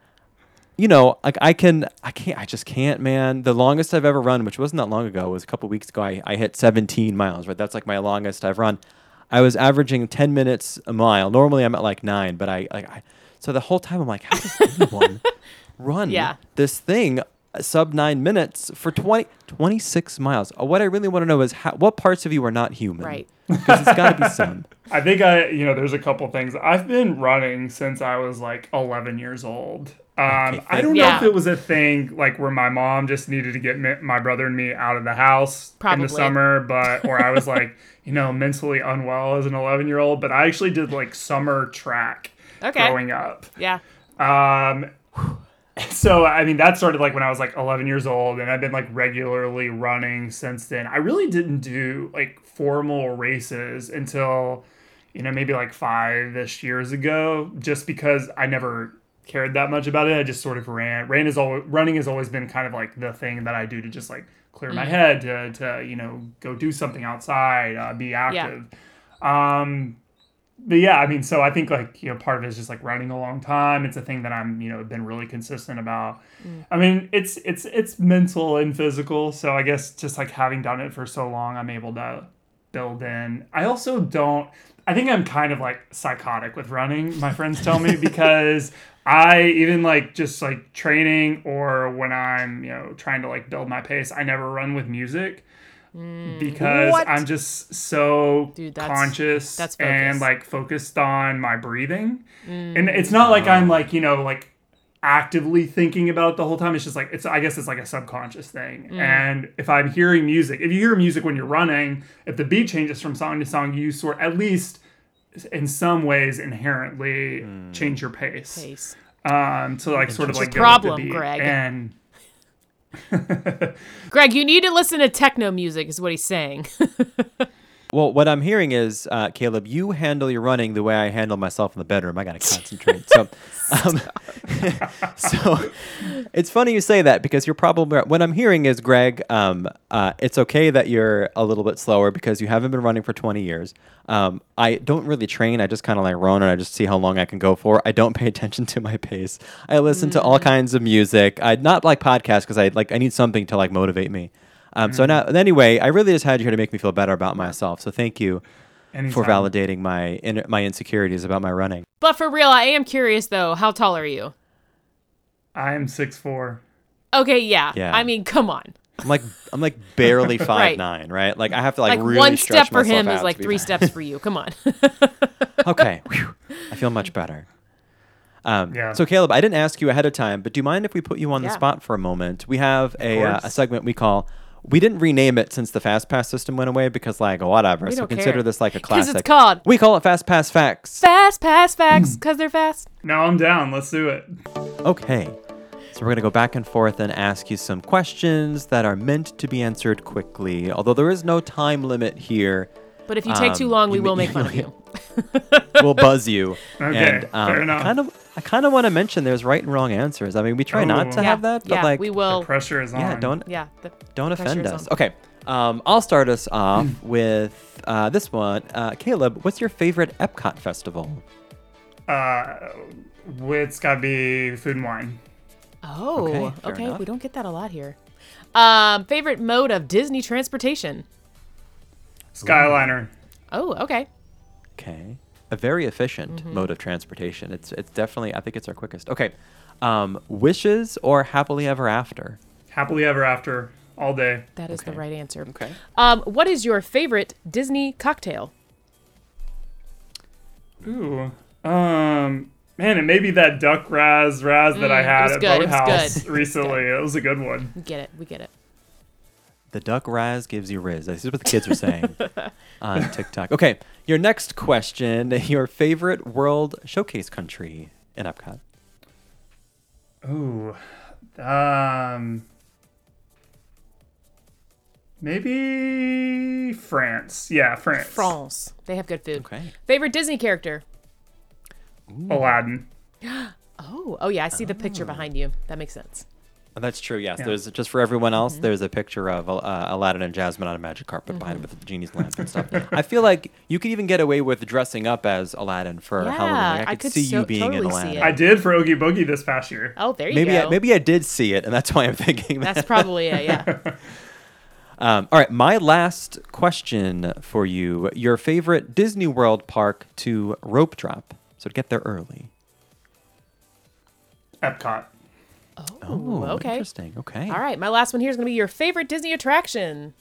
[SPEAKER 7] you know, like I can, I can't, I just can't, man. The longest I've ever run, which wasn't that long ago, was a couple weeks ago. I, I hit 17 miles, right? That's like my longest I've run. I was averaging 10 minutes a mile. Normally I'm at like nine, but I like I. So the whole time I'm like, how does anyone run
[SPEAKER 6] Yeah.
[SPEAKER 7] this thing sub nine minutes for 20, 26 miles? Uh, What I really want to know is how, what parts of you are not human?
[SPEAKER 6] Right.
[SPEAKER 7] Because it's got to be some.
[SPEAKER 8] I think I, you know, there's a couple things. I've been running since I was like 11 years old. Um, I don't know if it was a thing like where my mom just needed to get me, my brother and me out of the house in the summer, but or I was like, you know, mentally unwell as an 11 year old. But I actually did like summer track
[SPEAKER 6] Okay.
[SPEAKER 8] growing up.
[SPEAKER 6] yeah.
[SPEAKER 8] Um, so I mean that started like when I was like 11 years old, and I've been like regularly running since then. I really didn't do like formal races until you know maybe like five ish years ago, just because I never cared that much about it. I just sort of ran. Ran is always running has always been kind of like the thing that I do to just like clear my head to to you know go do something outside, uh, be active. Um, but yeah, I mean, so I think like you know, part of it is just like running a long time. It's a thing that I'm you know been really consistent about. Mm. I mean, it's it's it's mental and physical. So I guess just like having done it for so long, I'm able to build in. I also don't. I think I'm kind of like psychotic with running. My friends tell me because I even like just like training or when I'm, you know, trying to like build my pace, I never run with music Mm. because
[SPEAKER 6] What?
[SPEAKER 8] I'm just so
[SPEAKER 6] Dude, that's-
[SPEAKER 8] conscious
[SPEAKER 6] that's
[SPEAKER 8] and like focused on my breathing. Mm. And it's not like I'm like, you know, like actively thinking about it the whole time. It's just like it's I guess it's like a subconscious thing. Mm. And if I'm hearing music, if you hear music when you're running, if the beat changes from song to song, you sort at least in some ways inherently change your pace.
[SPEAKER 6] Pace.
[SPEAKER 8] Um to like sort of like go
[SPEAKER 6] problem,
[SPEAKER 8] with the beat.
[SPEAKER 6] Greg.
[SPEAKER 8] And
[SPEAKER 6] Greg, you need to listen to techno music, is what he's saying.
[SPEAKER 7] Well, what I'm hearing is, uh, Caleb, you handle your running the way I handle myself in the bedroom. I got to concentrate. So, um, so it's funny you say that because you're probably what I'm hearing is, Greg, um, uh, it's okay that you're a little bit slower because you haven't been running for 20 years. Um, I don't really train. I just kind of like run and I just see how long I can go for. I don't pay attention to my pace. I listen to all kinds of music. I not like podcasts because I like I need something to like motivate me. Um, So now, anyway, I really just had you here to make me feel better about myself. So thank you for validating my in, my insecurities about my running.
[SPEAKER 6] but for real, I am curious though. How tall are you?
[SPEAKER 8] I am six four.
[SPEAKER 6] Okay, yeah.
[SPEAKER 7] Yeah.
[SPEAKER 6] I mean, come on.
[SPEAKER 7] I'm like I'm like barely five
[SPEAKER 6] Right.
[SPEAKER 7] nine, right? Like I have to like,
[SPEAKER 6] Like,
[SPEAKER 7] really
[SPEAKER 6] one
[SPEAKER 7] stretch
[SPEAKER 6] step for him is like three
[SPEAKER 7] fine.
[SPEAKER 6] steps for you. Come on.
[SPEAKER 7] okay, Whew. I feel much better. Um,
[SPEAKER 8] Yeah.
[SPEAKER 7] So Caleb, I didn't ask you ahead of time, but do you mind if we put you on the spot for a moment? We have a, uh, a segment we call. We didn't rename it since the Fast Pass system went away because like whatever.
[SPEAKER 6] We
[SPEAKER 7] so
[SPEAKER 6] don't
[SPEAKER 7] consider
[SPEAKER 6] care.
[SPEAKER 7] this like a classic.
[SPEAKER 6] it's called
[SPEAKER 7] We call it Fast Pass Facts.
[SPEAKER 6] Fast Pass Facts because they're fast.
[SPEAKER 8] Now I'm down. Let's do it.
[SPEAKER 7] Okay. So we're going to go back and forth and ask you some questions that are meant to be answered quickly. Although there is no time limit here,
[SPEAKER 6] But if you take too
[SPEAKER 7] Um,
[SPEAKER 6] long, we
[SPEAKER 7] you
[SPEAKER 6] will
[SPEAKER 7] may-
[SPEAKER 6] make fun of you.
[SPEAKER 7] we'll buzz you.
[SPEAKER 8] Okay,
[SPEAKER 7] and um,
[SPEAKER 8] fair
[SPEAKER 7] I
[SPEAKER 8] enough.
[SPEAKER 7] kind of I kind of want to mention there's right and wrong answers. I mean, we try not
[SPEAKER 8] Oh.
[SPEAKER 7] to
[SPEAKER 6] yeah,
[SPEAKER 7] have that, but
[SPEAKER 6] yeah,
[SPEAKER 7] like
[SPEAKER 6] we will.
[SPEAKER 8] Pressure is on.
[SPEAKER 7] yeah, don't
[SPEAKER 6] Yeah, the
[SPEAKER 7] don't
[SPEAKER 6] pressure
[SPEAKER 7] offend us.
[SPEAKER 6] on.
[SPEAKER 7] Okay. Um, I'll start us off with uh, this one. Uh, Caleb, what's your favorite Epcot festival?
[SPEAKER 8] Uh, it's got to be food and wine.
[SPEAKER 6] Oh,
[SPEAKER 7] Okay,
[SPEAKER 6] okay. We don't get that a lot here. Um, favorite mode of Disney transportation?
[SPEAKER 8] Skyliner.
[SPEAKER 6] Oh, okay.
[SPEAKER 7] Okay. A very efficient
[SPEAKER 6] Mm-hmm.
[SPEAKER 7] mode of transportation. It's it's definitely I think it's our quickest. Okay. Um, wishes or happily ever after?
[SPEAKER 8] Happily ever after. All day.
[SPEAKER 6] That is the right answer.
[SPEAKER 7] Okay.
[SPEAKER 6] Um, what is your favorite Disney cocktail?
[SPEAKER 8] Ooh. Um. Man, it may be that duck raz raz that I
[SPEAKER 6] Mm,
[SPEAKER 8] had at
[SPEAKER 6] good, it was
[SPEAKER 8] Boathouse
[SPEAKER 6] good.
[SPEAKER 8] recently. It was a good one.
[SPEAKER 6] Get it. We get it.
[SPEAKER 7] The duck raz gives you riz. This is what the kids are saying on TikTok. Okay, your next question: Your favorite World Showcase country in Epcot?
[SPEAKER 8] Ooh. Um. Maybe France. Yeah, France.
[SPEAKER 6] France. They have good food.
[SPEAKER 7] Okay.
[SPEAKER 6] Favorite Disney character?
[SPEAKER 8] Aladdin.
[SPEAKER 6] Oh, oh yeah. I see the picture behind you. That makes sense.
[SPEAKER 7] Oh, that's true. Yes,
[SPEAKER 8] Yeah.
[SPEAKER 7] there's just for everyone else.
[SPEAKER 6] Mm-hmm.
[SPEAKER 7] There's a picture of uh, Aladdin and Jasmine on a magic carpet behind with the genie's lamp and stuff. I feel like you could even get away with dressing up as Aladdin for
[SPEAKER 6] Yeah,
[SPEAKER 7] Halloween. Like, I
[SPEAKER 6] I
[SPEAKER 7] could,
[SPEAKER 6] could
[SPEAKER 7] see
[SPEAKER 6] so-
[SPEAKER 7] you being
[SPEAKER 6] totally
[SPEAKER 7] in Aladdin.
[SPEAKER 8] I did for Oogie Boogie this past year.
[SPEAKER 6] Oh, there you
[SPEAKER 7] maybe
[SPEAKER 6] go.
[SPEAKER 7] I, maybe I did see it, and that's why I'm thinking that.
[SPEAKER 6] That's probably it. Yeah.
[SPEAKER 7] Um, all right, my last question for you: Your favorite Disney World park to rope drop, so to get there early.
[SPEAKER 8] Epcot.
[SPEAKER 6] Oh, okay.
[SPEAKER 7] interesting. Okay,
[SPEAKER 6] All right. My last one here is going to be your favorite Disney attraction.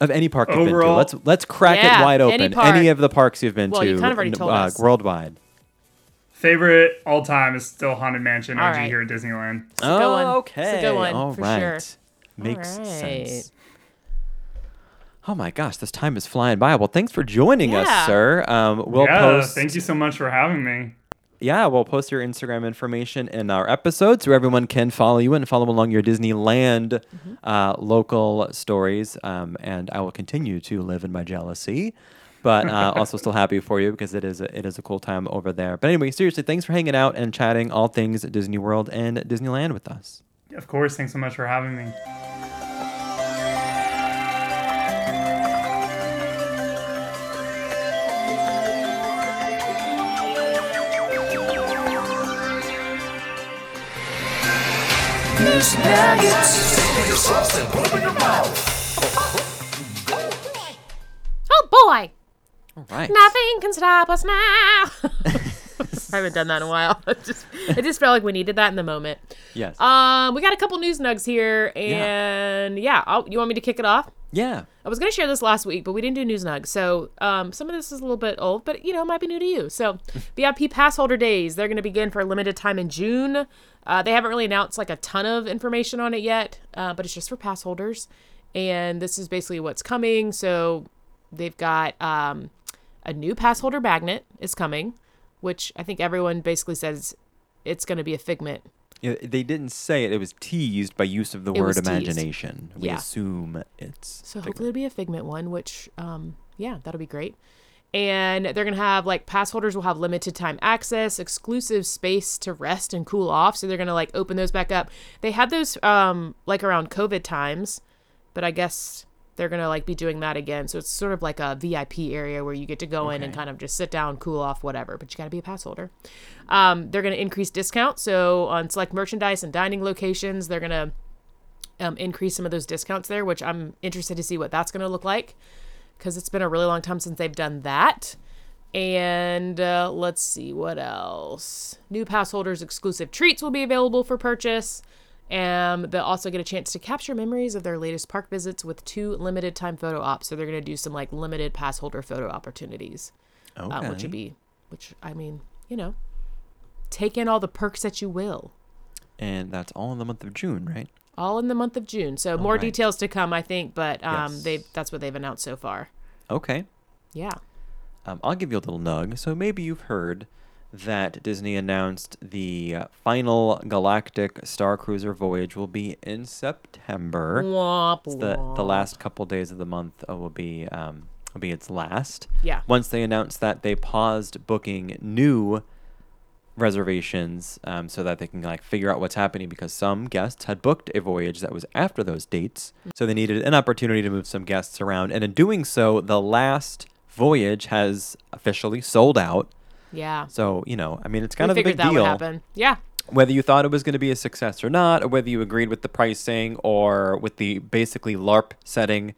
[SPEAKER 7] Of any park you've been to,
[SPEAKER 8] Overall-
[SPEAKER 7] let's let's crack
[SPEAKER 6] Yeah,
[SPEAKER 7] it wide
[SPEAKER 6] any
[SPEAKER 7] open.
[SPEAKER 6] park.
[SPEAKER 7] Any of the parks you've been
[SPEAKER 6] Well,
[SPEAKER 7] to,
[SPEAKER 6] you kind of already
[SPEAKER 7] n-
[SPEAKER 6] told
[SPEAKER 7] uh,
[SPEAKER 6] us.
[SPEAKER 7] worldwide.
[SPEAKER 8] Favorite all time is still Haunted Mansion
[SPEAKER 6] All
[SPEAKER 8] OG
[SPEAKER 6] right.
[SPEAKER 8] here at Disneyland.
[SPEAKER 6] It's a good one.
[SPEAKER 7] Oh, okay.
[SPEAKER 6] It's a good one,
[SPEAKER 7] All
[SPEAKER 6] for
[SPEAKER 7] right.
[SPEAKER 6] sure.
[SPEAKER 7] Makes
[SPEAKER 6] All right.
[SPEAKER 7] sense. Oh my gosh, this time is flying by. Well, thanks for joining us, sir. Um, we'll
[SPEAKER 8] yeah,
[SPEAKER 7] post.
[SPEAKER 8] thank you so much for having me.
[SPEAKER 7] Yeah, we'll post your Instagram information in our episode so everyone can follow you and follow along your Disneyland
[SPEAKER 6] Mm-hmm.
[SPEAKER 7] uh, local stories. Um, and I will continue to live in my jealousy, but uh, also still happy for you because it is a, it is a cool time over there. But anyway, seriously, thanks for hanging out and chatting all things Disney World and Disneyland with us.
[SPEAKER 8] Of course, thanks so much for having me.
[SPEAKER 6] Oh boy,
[SPEAKER 7] All right.
[SPEAKER 6] nothing can stop us now. I haven't done that in a while. it just it just felt like we needed that in the moment.
[SPEAKER 7] Yes.
[SPEAKER 6] Um, we got a couple news nugs here, and yeah, I'll, you want me to kick it off?
[SPEAKER 7] Yeah.
[SPEAKER 6] I was gonna share this last week, but we didn't do news nugs. So um, some of this is a little bit old, but you know, it might be new to you. So VIP pass holder days, they're gonna begin for a limited time in June. Uh, they haven't really announced like a ton of information on it yet, uh, but it's just for pass holders, and this is basically what's coming. So they've got um, a new pass holder magnet is coming, which I think everyone basically says it's gonna be a figment.
[SPEAKER 7] They didn't say it. It was teased by use of the
[SPEAKER 6] It
[SPEAKER 7] word
[SPEAKER 6] was teased.
[SPEAKER 7] imagination. We
[SPEAKER 6] Yeah.
[SPEAKER 7] assume it's.
[SPEAKER 6] So
[SPEAKER 7] figment.
[SPEAKER 6] hopefully it'll be a figment one, which um yeah, that'll be great. And they're gonna have like pass holders will have limited time access, exclusive space to rest and cool off. So they're gonna like open those back up. They had those um like around COVID times, but I guess they're gonna like be doing that again. So it's sort of like a VIP area where you get to go in and kind of just sit down, cool off, whatever. But you gotta be a pass holder. Um, they're gonna increase discount. So on select merchandise and dining locations, they're gonna um, increase some of those discounts there, which I'm interested to see what that's going to look like because it's been a really long time since they've done that. And uh, let's see what else. New pass holders exclusive treats will be available for purchase. And they'll also get a chance to capture memories of their latest park visits with two limited time photo ops. So they're going to do some like limited pass holder photo opportunities,
[SPEAKER 7] okay.
[SPEAKER 6] uh, which would be, which I mean, you know, take in all the perks that you will.
[SPEAKER 7] and that's all in the month of June, right?
[SPEAKER 6] all in the month of June. So more
[SPEAKER 7] right.
[SPEAKER 6] details to come, I think, but um,
[SPEAKER 7] Yes.
[SPEAKER 6] they that's what they've announced so far.
[SPEAKER 7] Okay.
[SPEAKER 6] Yeah.
[SPEAKER 7] Um, I'll give you a little nug. So maybe you've heard that Disney announced the uh, final Galactic Star Cruiser voyage will be in September.
[SPEAKER 6] Womp,
[SPEAKER 7] It's the the last couple days of the month uh, will be um, will be its last.
[SPEAKER 6] Yeah.
[SPEAKER 7] Once they announced that, they paused booking new reservations um, so that they can like figure out what's happening because some guests had booked a voyage that was after those dates, so they needed an opportunity to move some guests around. And in doing so, the last voyage has officially sold out.
[SPEAKER 6] Yeah.
[SPEAKER 7] So you know, I mean, it's kind
[SPEAKER 6] we
[SPEAKER 7] of a big
[SPEAKER 6] that
[SPEAKER 7] deal
[SPEAKER 6] would happen. Yeah.
[SPEAKER 7] whether you thought it was going to be a success or not, or whether you agreed with the pricing or with the basically LARP setting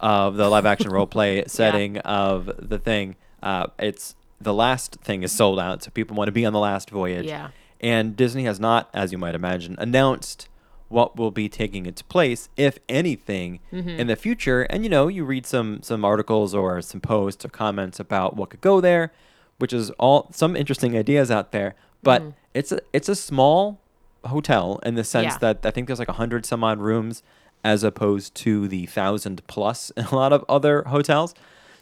[SPEAKER 7] of the live action role play setting of the thing, uh, it's the last thing is sold out, so people want to be on the last voyage.
[SPEAKER 6] Yeah.
[SPEAKER 7] And Disney has not, as you might imagine, announced what will be taking its place, if anything,
[SPEAKER 6] Mm-hmm.
[SPEAKER 7] in the future. And you know, you read some some articles or some posts or comments about what could go there, which is all some interesting ideas out there. But
[SPEAKER 6] Mm-hmm.
[SPEAKER 7] it's a it's a small hotel in the sense
[SPEAKER 6] Yeah.
[SPEAKER 7] that I think there's like a hundred some odd rooms, as opposed to the thousand plus in a lot of other hotels.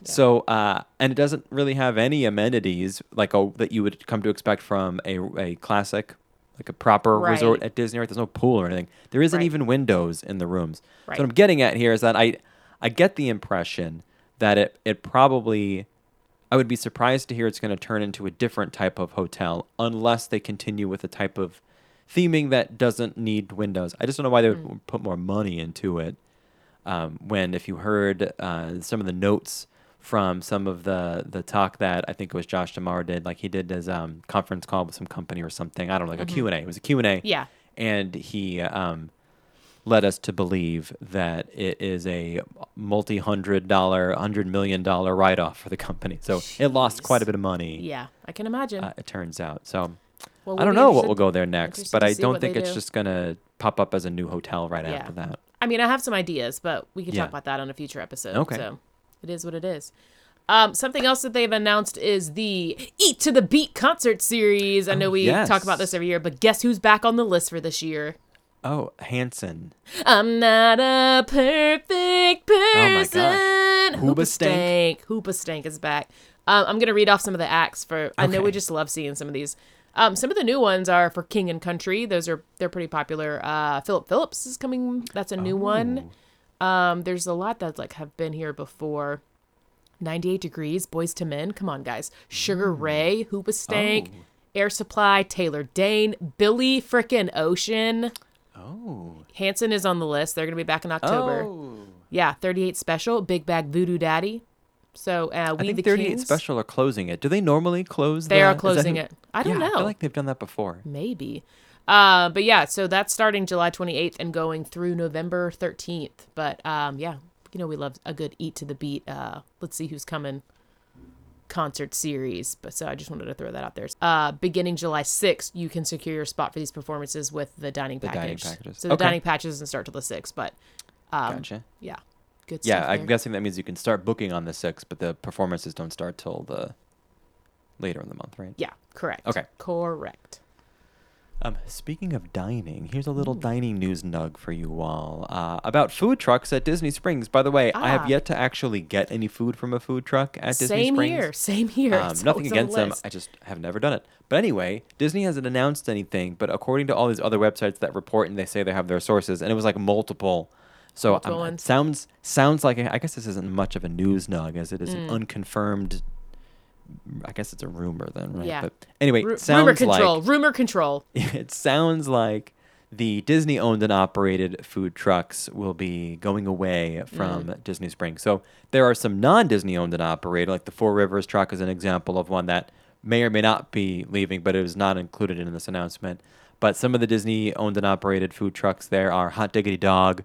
[SPEAKER 7] So, uh, and it doesn't really have any amenities like a, that you would come to expect from a, a classic, like a proper resort at Disney. Right? There's no pool or anything. There isn't
[SPEAKER 6] Right.
[SPEAKER 7] even windows in the rooms.
[SPEAKER 6] Right.
[SPEAKER 7] So what I'm getting at here is that I, I get the impression that it, it probably, I would be surprised to hear it's going to turn into a different type of hotel unless they continue with a type of theming that doesn't need windows. I just don't know why they would
[SPEAKER 6] Hmm.
[SPEAKER 7] put more money into it um, when if you heard uh, some of the notes from some of the the talk that I think it was Josh D'Amaro did, like he did his um, conference call with some company or something. I don't know, like a Q and A. It was a Q and A.
[SPEAKER 6] Mm-hmm. Yeah.
[SPEAKER 7] And he um, led us to believe that it is a multi-hundred dollar, hundred million dollar write-off for the company. So it lost quite a bit of money.
[SPEAKER 6] Yeah. I can imagine.
[SPEAKER 7] Uh, it turns out. So
[SPEAKER 6] well,
[SPEAKER 7] I don't know what will go there next, but I don't think it's
[SPEAKER 6] do.
[SPEAKER 7] just gonna pop up as a new hotel right
[SPEAKER 6] Yeah.
[SPEAKER 7] after that.
[SPEAKER 6] I mean, I have some ideas, but we can
[SPEAKER 7] Yeah.
[SPEAKER 6] talk about that on a future episode.
[SPEAKER 7] Okay.
[SPEAKER 6] So it is what it is. Um, something else that they've announced is the Eat to the Beat concert series. I know we talk about
[SPEAKER 7] Oh,
[SPEAKER 6] this every year, but guess who's back on the list for this year?
[SPEAKER 7] Oh, Hanson.
[SPEAKER 6] I'm not a perfect person.
[SPEAKER 7] Oh my gosh. Hoobastank?
[SPEAKER 6] Hoobastank. Hoobastank is back. Um, I'm gonna read off some of the acts for. I know we just love seeing some of these. Um, some of the new ones are for King and Country. Those are they're pretty popular. Uh, Phillip Phillips is coming. That's a new one. Um, there's a lot that like have been here before. 98 Degrees, Boyz II Men. Come on, guys. Sugar Ray, Hoobastank,
[SPEAKER 7] Oh.
[SPEAKER 6] Air Supply, Taylor Dayne, Billy frickin' Ocean.
[SPEAKER 7] Oh.
[SPEAKER 6] Hanson is on the list. They're gonna be back in October.
[SPEAKER 7] Oh.
[SPEAKER 6] Yeah, 38 Special, Big Bad Voodoo Daddy. So uh,
[SPEAKER 7] I
[SPEAKER 6] we
[SPEAKER 7] think
[SPEAKER 6] the
[SPEAKER 7] 38
[SPEAKER 6] Kings.
[SPEAKER 7] Special are closing it. Do they normally close?
[SPEAKER 6] They
[SPEAKER 7] the-
[SPEAKER 6] are closing
[SPEAKER 7] who-
[SPEAKER 6] it. I don't
[SPEAKER 7] yeah,
[SPEAKER 6] know.
[SPEAKER 7] I feel like they've done that before.
[SPEAKER 6] Maybe. Uh, but yeah, so that's starting July 28th and going through November 13th. But um, yeah, you know we love a good eat to the beat. Uh, let's see who's coming concert series. But so I just wanted to throw that out there. Uh, beginning July 6th, you can secure your spot for these performances with the dining
[SPEAKER 7] The dining packages.
[SPEAKER 6] So the
[SPEAKER 7] Okay.
[SPEAKER 6] dining package doesn't start till the 6th, but um,
[SPEAKER 7] Gotcha.
[SPEAKER 6] yeah, good
[SPEAKER 7] Yeah. I'm guessing that means you can start booking on the sixth, but the performances don't start till the later in the month, right?
[SPEAKER 6] Yeah, correct.
[SPEAKER 7] Okay.
[SPEAKER 6] Correct.
[SPEAKER 7] Um, speaking of dining, here's a little dining news nug for you all uh, about food trucks at Disney Springs. By the way, I have
[SPEAKER 6] Ah.
[SPEAKER 7] yet to actually get any food from a food truck at Disney
[SPEAKER 6] Same
[SPEAKER 7] Springs.
[SPEAKER 6] Same here. Same here.
[SPEAKER 7] Um, nothing
[SPEAKER 6] always on the
[SPEAKER 7] against them. I just have never done it. But anyway, Disney hasn't announced anything. But according to all these other websites that report and they say they have their sources, and it was like multiple. So
[SPEAKER 6] Multiple
[SPEAKER 7] um, sounds sounds like I guess this isn't much of a news nug as it is
[SPEAKER 6] Mm.
[SPEAKER 7] an unconfirmed. I guess it's a rumor then, right?
[SPEAKER 6] Yeah.
[SPEAKER 7] But anyway,
[SPEAKER 6] Ru-
[SPEAKER 7] sounds
[SPEAKER 6] rumor control.
[SPEAKER 7] like
[SPEAKER 6] rumor control.
[SPEAKER 7] it sounds like the Disney owned and operated food trucks will be going away from
[SPEAKER 6] Mm.
[SPEAKER 7] Disney Springs. So there are some non Disney owned and operated, like the Four Rivers truck is an example of one that may or may not be leaving, but it was not included in this announcement. But some of the Disney owned and operated food trucks there are Hot Diggity Dog.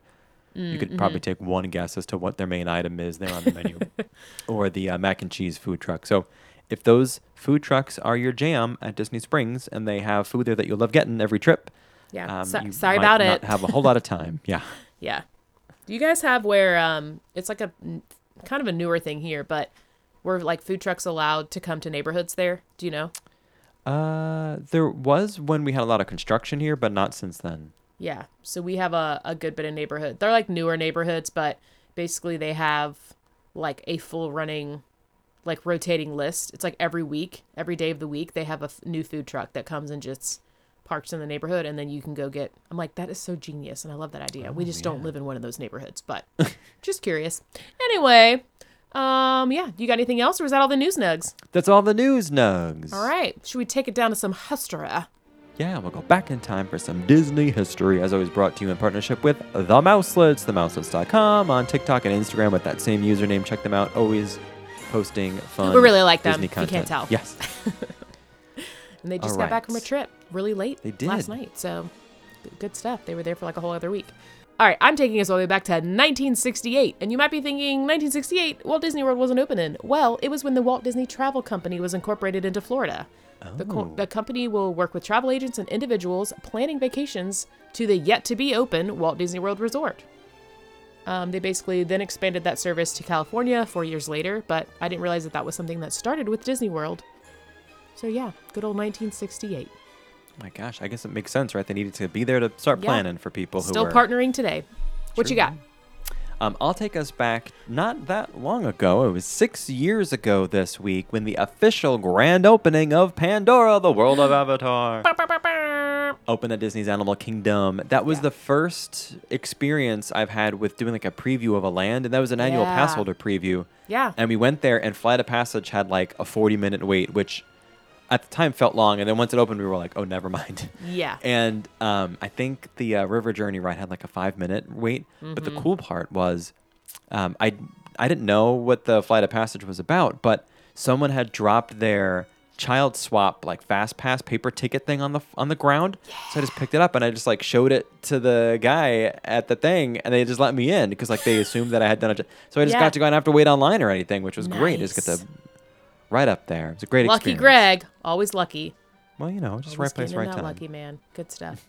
[SPEAKER 7] you could probably
[SPEAKER 6] Mm-hmm.
[SPEAKER 7] take one guess as to what their main item is there on the menu, or the uh, mac and cheese food truck. So, if those food trucks are your jam at Disney Springs and they have food there that you'll love getting every trip,
[SPEAKER 6] Yeah.
[SPEAKER 7] um,
[SPEAKER 6] So-
[SPEAKER 7] you
[SPEAKER 6] sorry about
[SPEAKER 7] not
[SPEAKER 6] it.
[SPEAKER 7] have a whole lot of time. Yeah.
[SPEAKER 6] Yeah. Do you guys have where um it's like a kind of a newer thing here, but were like food trucks allowed to come to neighborhoods there? Do you know?
[SPEAKER 7] Uh, there was when we had a lot of construction here, but not since then.
[SPEAKER 6] Yeah. So we have a, a good bit of neighborhood. They're like newer neighborhoods, but basically they have like a full running like rotating list. It's like every week, every day of the week, they have a f- new food truck that comes and just parks in the neighborhood and then you can go get I'm like that is so genius and I love that idea. we just don't live in one of those neighborhoods, but just curious. Anyway, um yeah, you got anything else or is that all the news nugs?
[SPEAKER 7] That's all the news nugs.
[SPEAKER 6] All right. Should we take it down to some history?
[SPEAKER 7] Yeah, we'll go back in time for some Disney history, as always brought to you in partnership with The Mouselets, themouselets.com, on TikTok and Instagram with that same username. Check them out. Always posting fun
[SPEAKER 6] We really like them,
[SPEAKER 7] Disney
[SPEAKER 6] if you can't tell.
[SPEAKER 7] Yes.
[SPEAKER 6] And they just
[SPEAKER 7] All
[SPEAKER 6] got back from a trip really late
[SPEAKER 7] They did last
[SPEAKER 6] night. So good stuff. They were there for like a whole other week. All right, I'm taking us all the way back to 1968. And you might be thinking, 1968, Walt Disney World wasn't opening. Well, it was when the Walt Disney Travel Company was incorporated into Florida. The, co-
[SPEAKER 7] Oh.
[SPEAKER 6] the company will work with travel agents and individuals planning vacations to the yet to be open Walt Disney World Resort. Um, they basically then expanded that service to California four years later, but I didn't realize that that was something that started with Disney World. So yeah, good old 1968.
[SPEAKER 7] my gosh, I guess it makes sense, right? They needed to be there to start
[SPEAKER 6] Yeah.
[SPEAKER 7] planning for people who are
[SPEAKER 6] Still
[SPEAKER 7] were
[SPEAKER 6] partnering today. What you got?
[SPEAKER 7] Um, I'll take us back not that long ago. It was six years ago this week when the official grand opening of Pandora, the world of Avatar, opened at Disney's Animal Kingdom. That was
[SPEAKER 6] Yeah.
[SPEAKER 7] the first experience I've had with doing like a preview of a land, and that was an annual
[SPEAKER 6] Yeah.
[SPEAKER 7] pass holder preview.
[SPEAKER 6] Yeah.
[SPEAKER 7] And we went there, and Flight of Passage had like a 40 minute wait, which at the time felt long. And then once it opened, we were like, oh, never mind.
[SPEAKER 6] Yeah.
[SPEAKER 7] And um, I think the uh, River Journey ride had like a five minute wait. But the cool part was, um, I I didn't know what the Flight of Passage was about, but someone had dropped their child swap like fast pass paper ticket thing on the on the ground. So I just picked it up and I just like showed it to the guy at the thing, and they just let me in because like they assumed that I had done it. So I just
[SPEAKER 6] Yeah.
[SPEAKER 7] got to go and have to wait online or anything, which was great. I just get
[SPEAKER 6] Nice.
[SPEAKER 7] to right up there. It was a great
[SPEAKER 6] Lucky
[SPEAKER 7] experience.
[SPEAKER 6] Greg, always lucky.
[SPEAKER 7] Well, you know, just
[SPEAKER 6] Always
[SPEAKER 7] right place, right time.
[SPEAKER 6] Lucky man. Good stuff.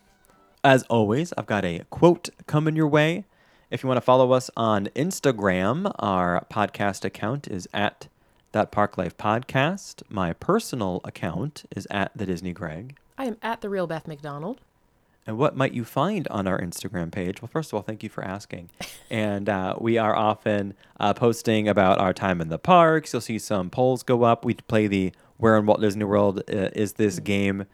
[SPEAKER 7] As always, I've got a quote coming your way. If you want to follow us on Instagram, our podcast account is at that Park Life Podcast. My personal account is at the Disney Greg.
[SPEAKER 6] I am at the real Beth McDonald.
[SPEAKER 7] And what might you find on our Instagram page? Well, first of all, thank you for asking. and uh, we are often uh, posting about our time in the parks. You'll see some polls go up. We play the Where in Walt Disney World uh, is this game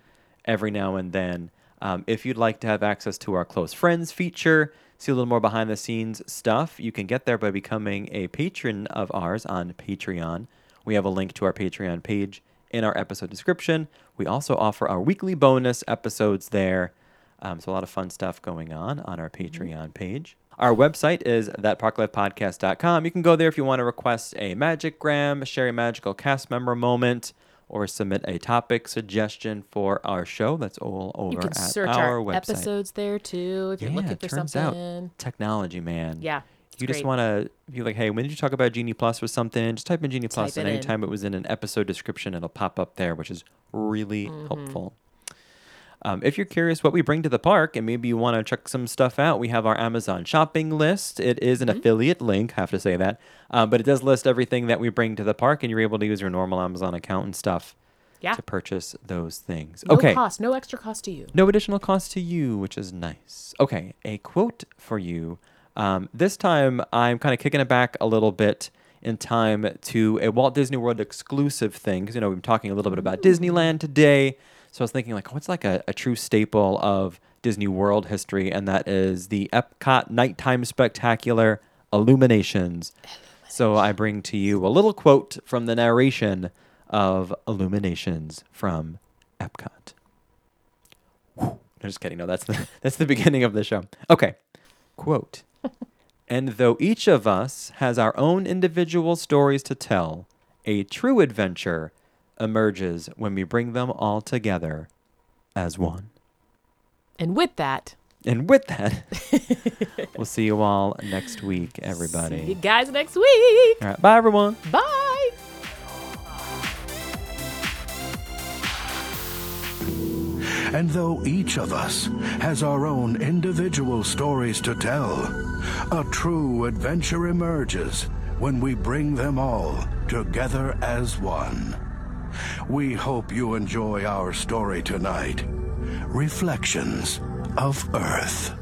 [SPEAKER 7] every now and then. Um, if you'd like to have access to our close friends feature, see a little more behind the scenes stuff, you can get there by becoming a patron of ours on Patreon. We have a link to our Patreon page in our episode description. We also offer our weekly bonus episodes there. Um, so a lot of fun stuff going on on our Patreon page. Our website is thatparklifepodcast.com. You can go there if you want to request a magic gram, share a magical cast member moment, or submit a topic suggestion for our show. That's all over
[SPEAKER 6] You can
[SPEAKER 7] at
[SPEAKER 6] search
[SPEAKER 7] our,
[SPEAKER 6] our,
[SPEAKER 7] website.
[SPEAKER 6] episodes there too if you're
[SPEAKER 7] yeah,
[SPEAKER 6] looking
[SPEAKER 7] it
[SPEAKER 6] for
[SPEAKER 7] turns
[SPEAKER 6] something.
[SPEAKER 7] out technology, man.
[SPEAKER 6] Yeah.
[SPEAKER 7] You just want to be like, hey, when did you talk about Genie Plus or something? Just type in Genie Plus,
[SPEAKER 6] Type
[SPEAKER 7] and
[SPEAKER 6] it in.
[SPEAKER 7] anytime it was in an episode description, it'll pop up there, which is really
[SPEAKER 6] Mm-hmm.
[SPEAKER 7] helpful. Um, if you're curious what we bring to the park and maybe you want to check some stuff out, we have our Amazon shopping list. It is
[SPEAKER 6] Mm-hmm.
[SPEAKER 7] an affiliate link, have to say that, um, but it does list everything that we bring to the park, and you're able to use your normal Amazon account and stuff
[SPEAKER 6] Yeah.
[SPEAKER 7] to purchase those things.
[SPEAKER 6] No
[SPEAKER 7] okay.
[SPEAKER 6] cost, no extra cost to you.
[SPEAKER 7] No additional cost to you, which is nice. Okay, a quote for you. Um, this time, I'm kind of kicking it back a little bit in time to a Walt Disney World exclusive thing. Because, you know, we've been talking a little bit about Disneyland today. So I was thinking, like, what's like a, a true staple of Disney World history? And that is the Epcot Nighttime Spectacular Illuminations. So I bring to you a little quote from the narration of Illuminations from Epcot. I'm just kidding. No, that's the that's the beginning of the show. Okay. Quote. and though each of us has our own individual stories to tell, a true adventure emerges when we bring them all together as one.
[SPEAKER 6] And with that,
[SPEAKER 7] And with that, we'll see you all next week, everybody.
[SPEAKER 6] see you guys next week.
[SPEAKER 7] All right. Bye, everyone.
[SPEAKER 6] Bye.
[SPEAKER 9] And though each of us has our own individual stories to tell, a true adventure emerges when we bring them all together as one. We hope you enjoy our story tonight Reflections of Earth.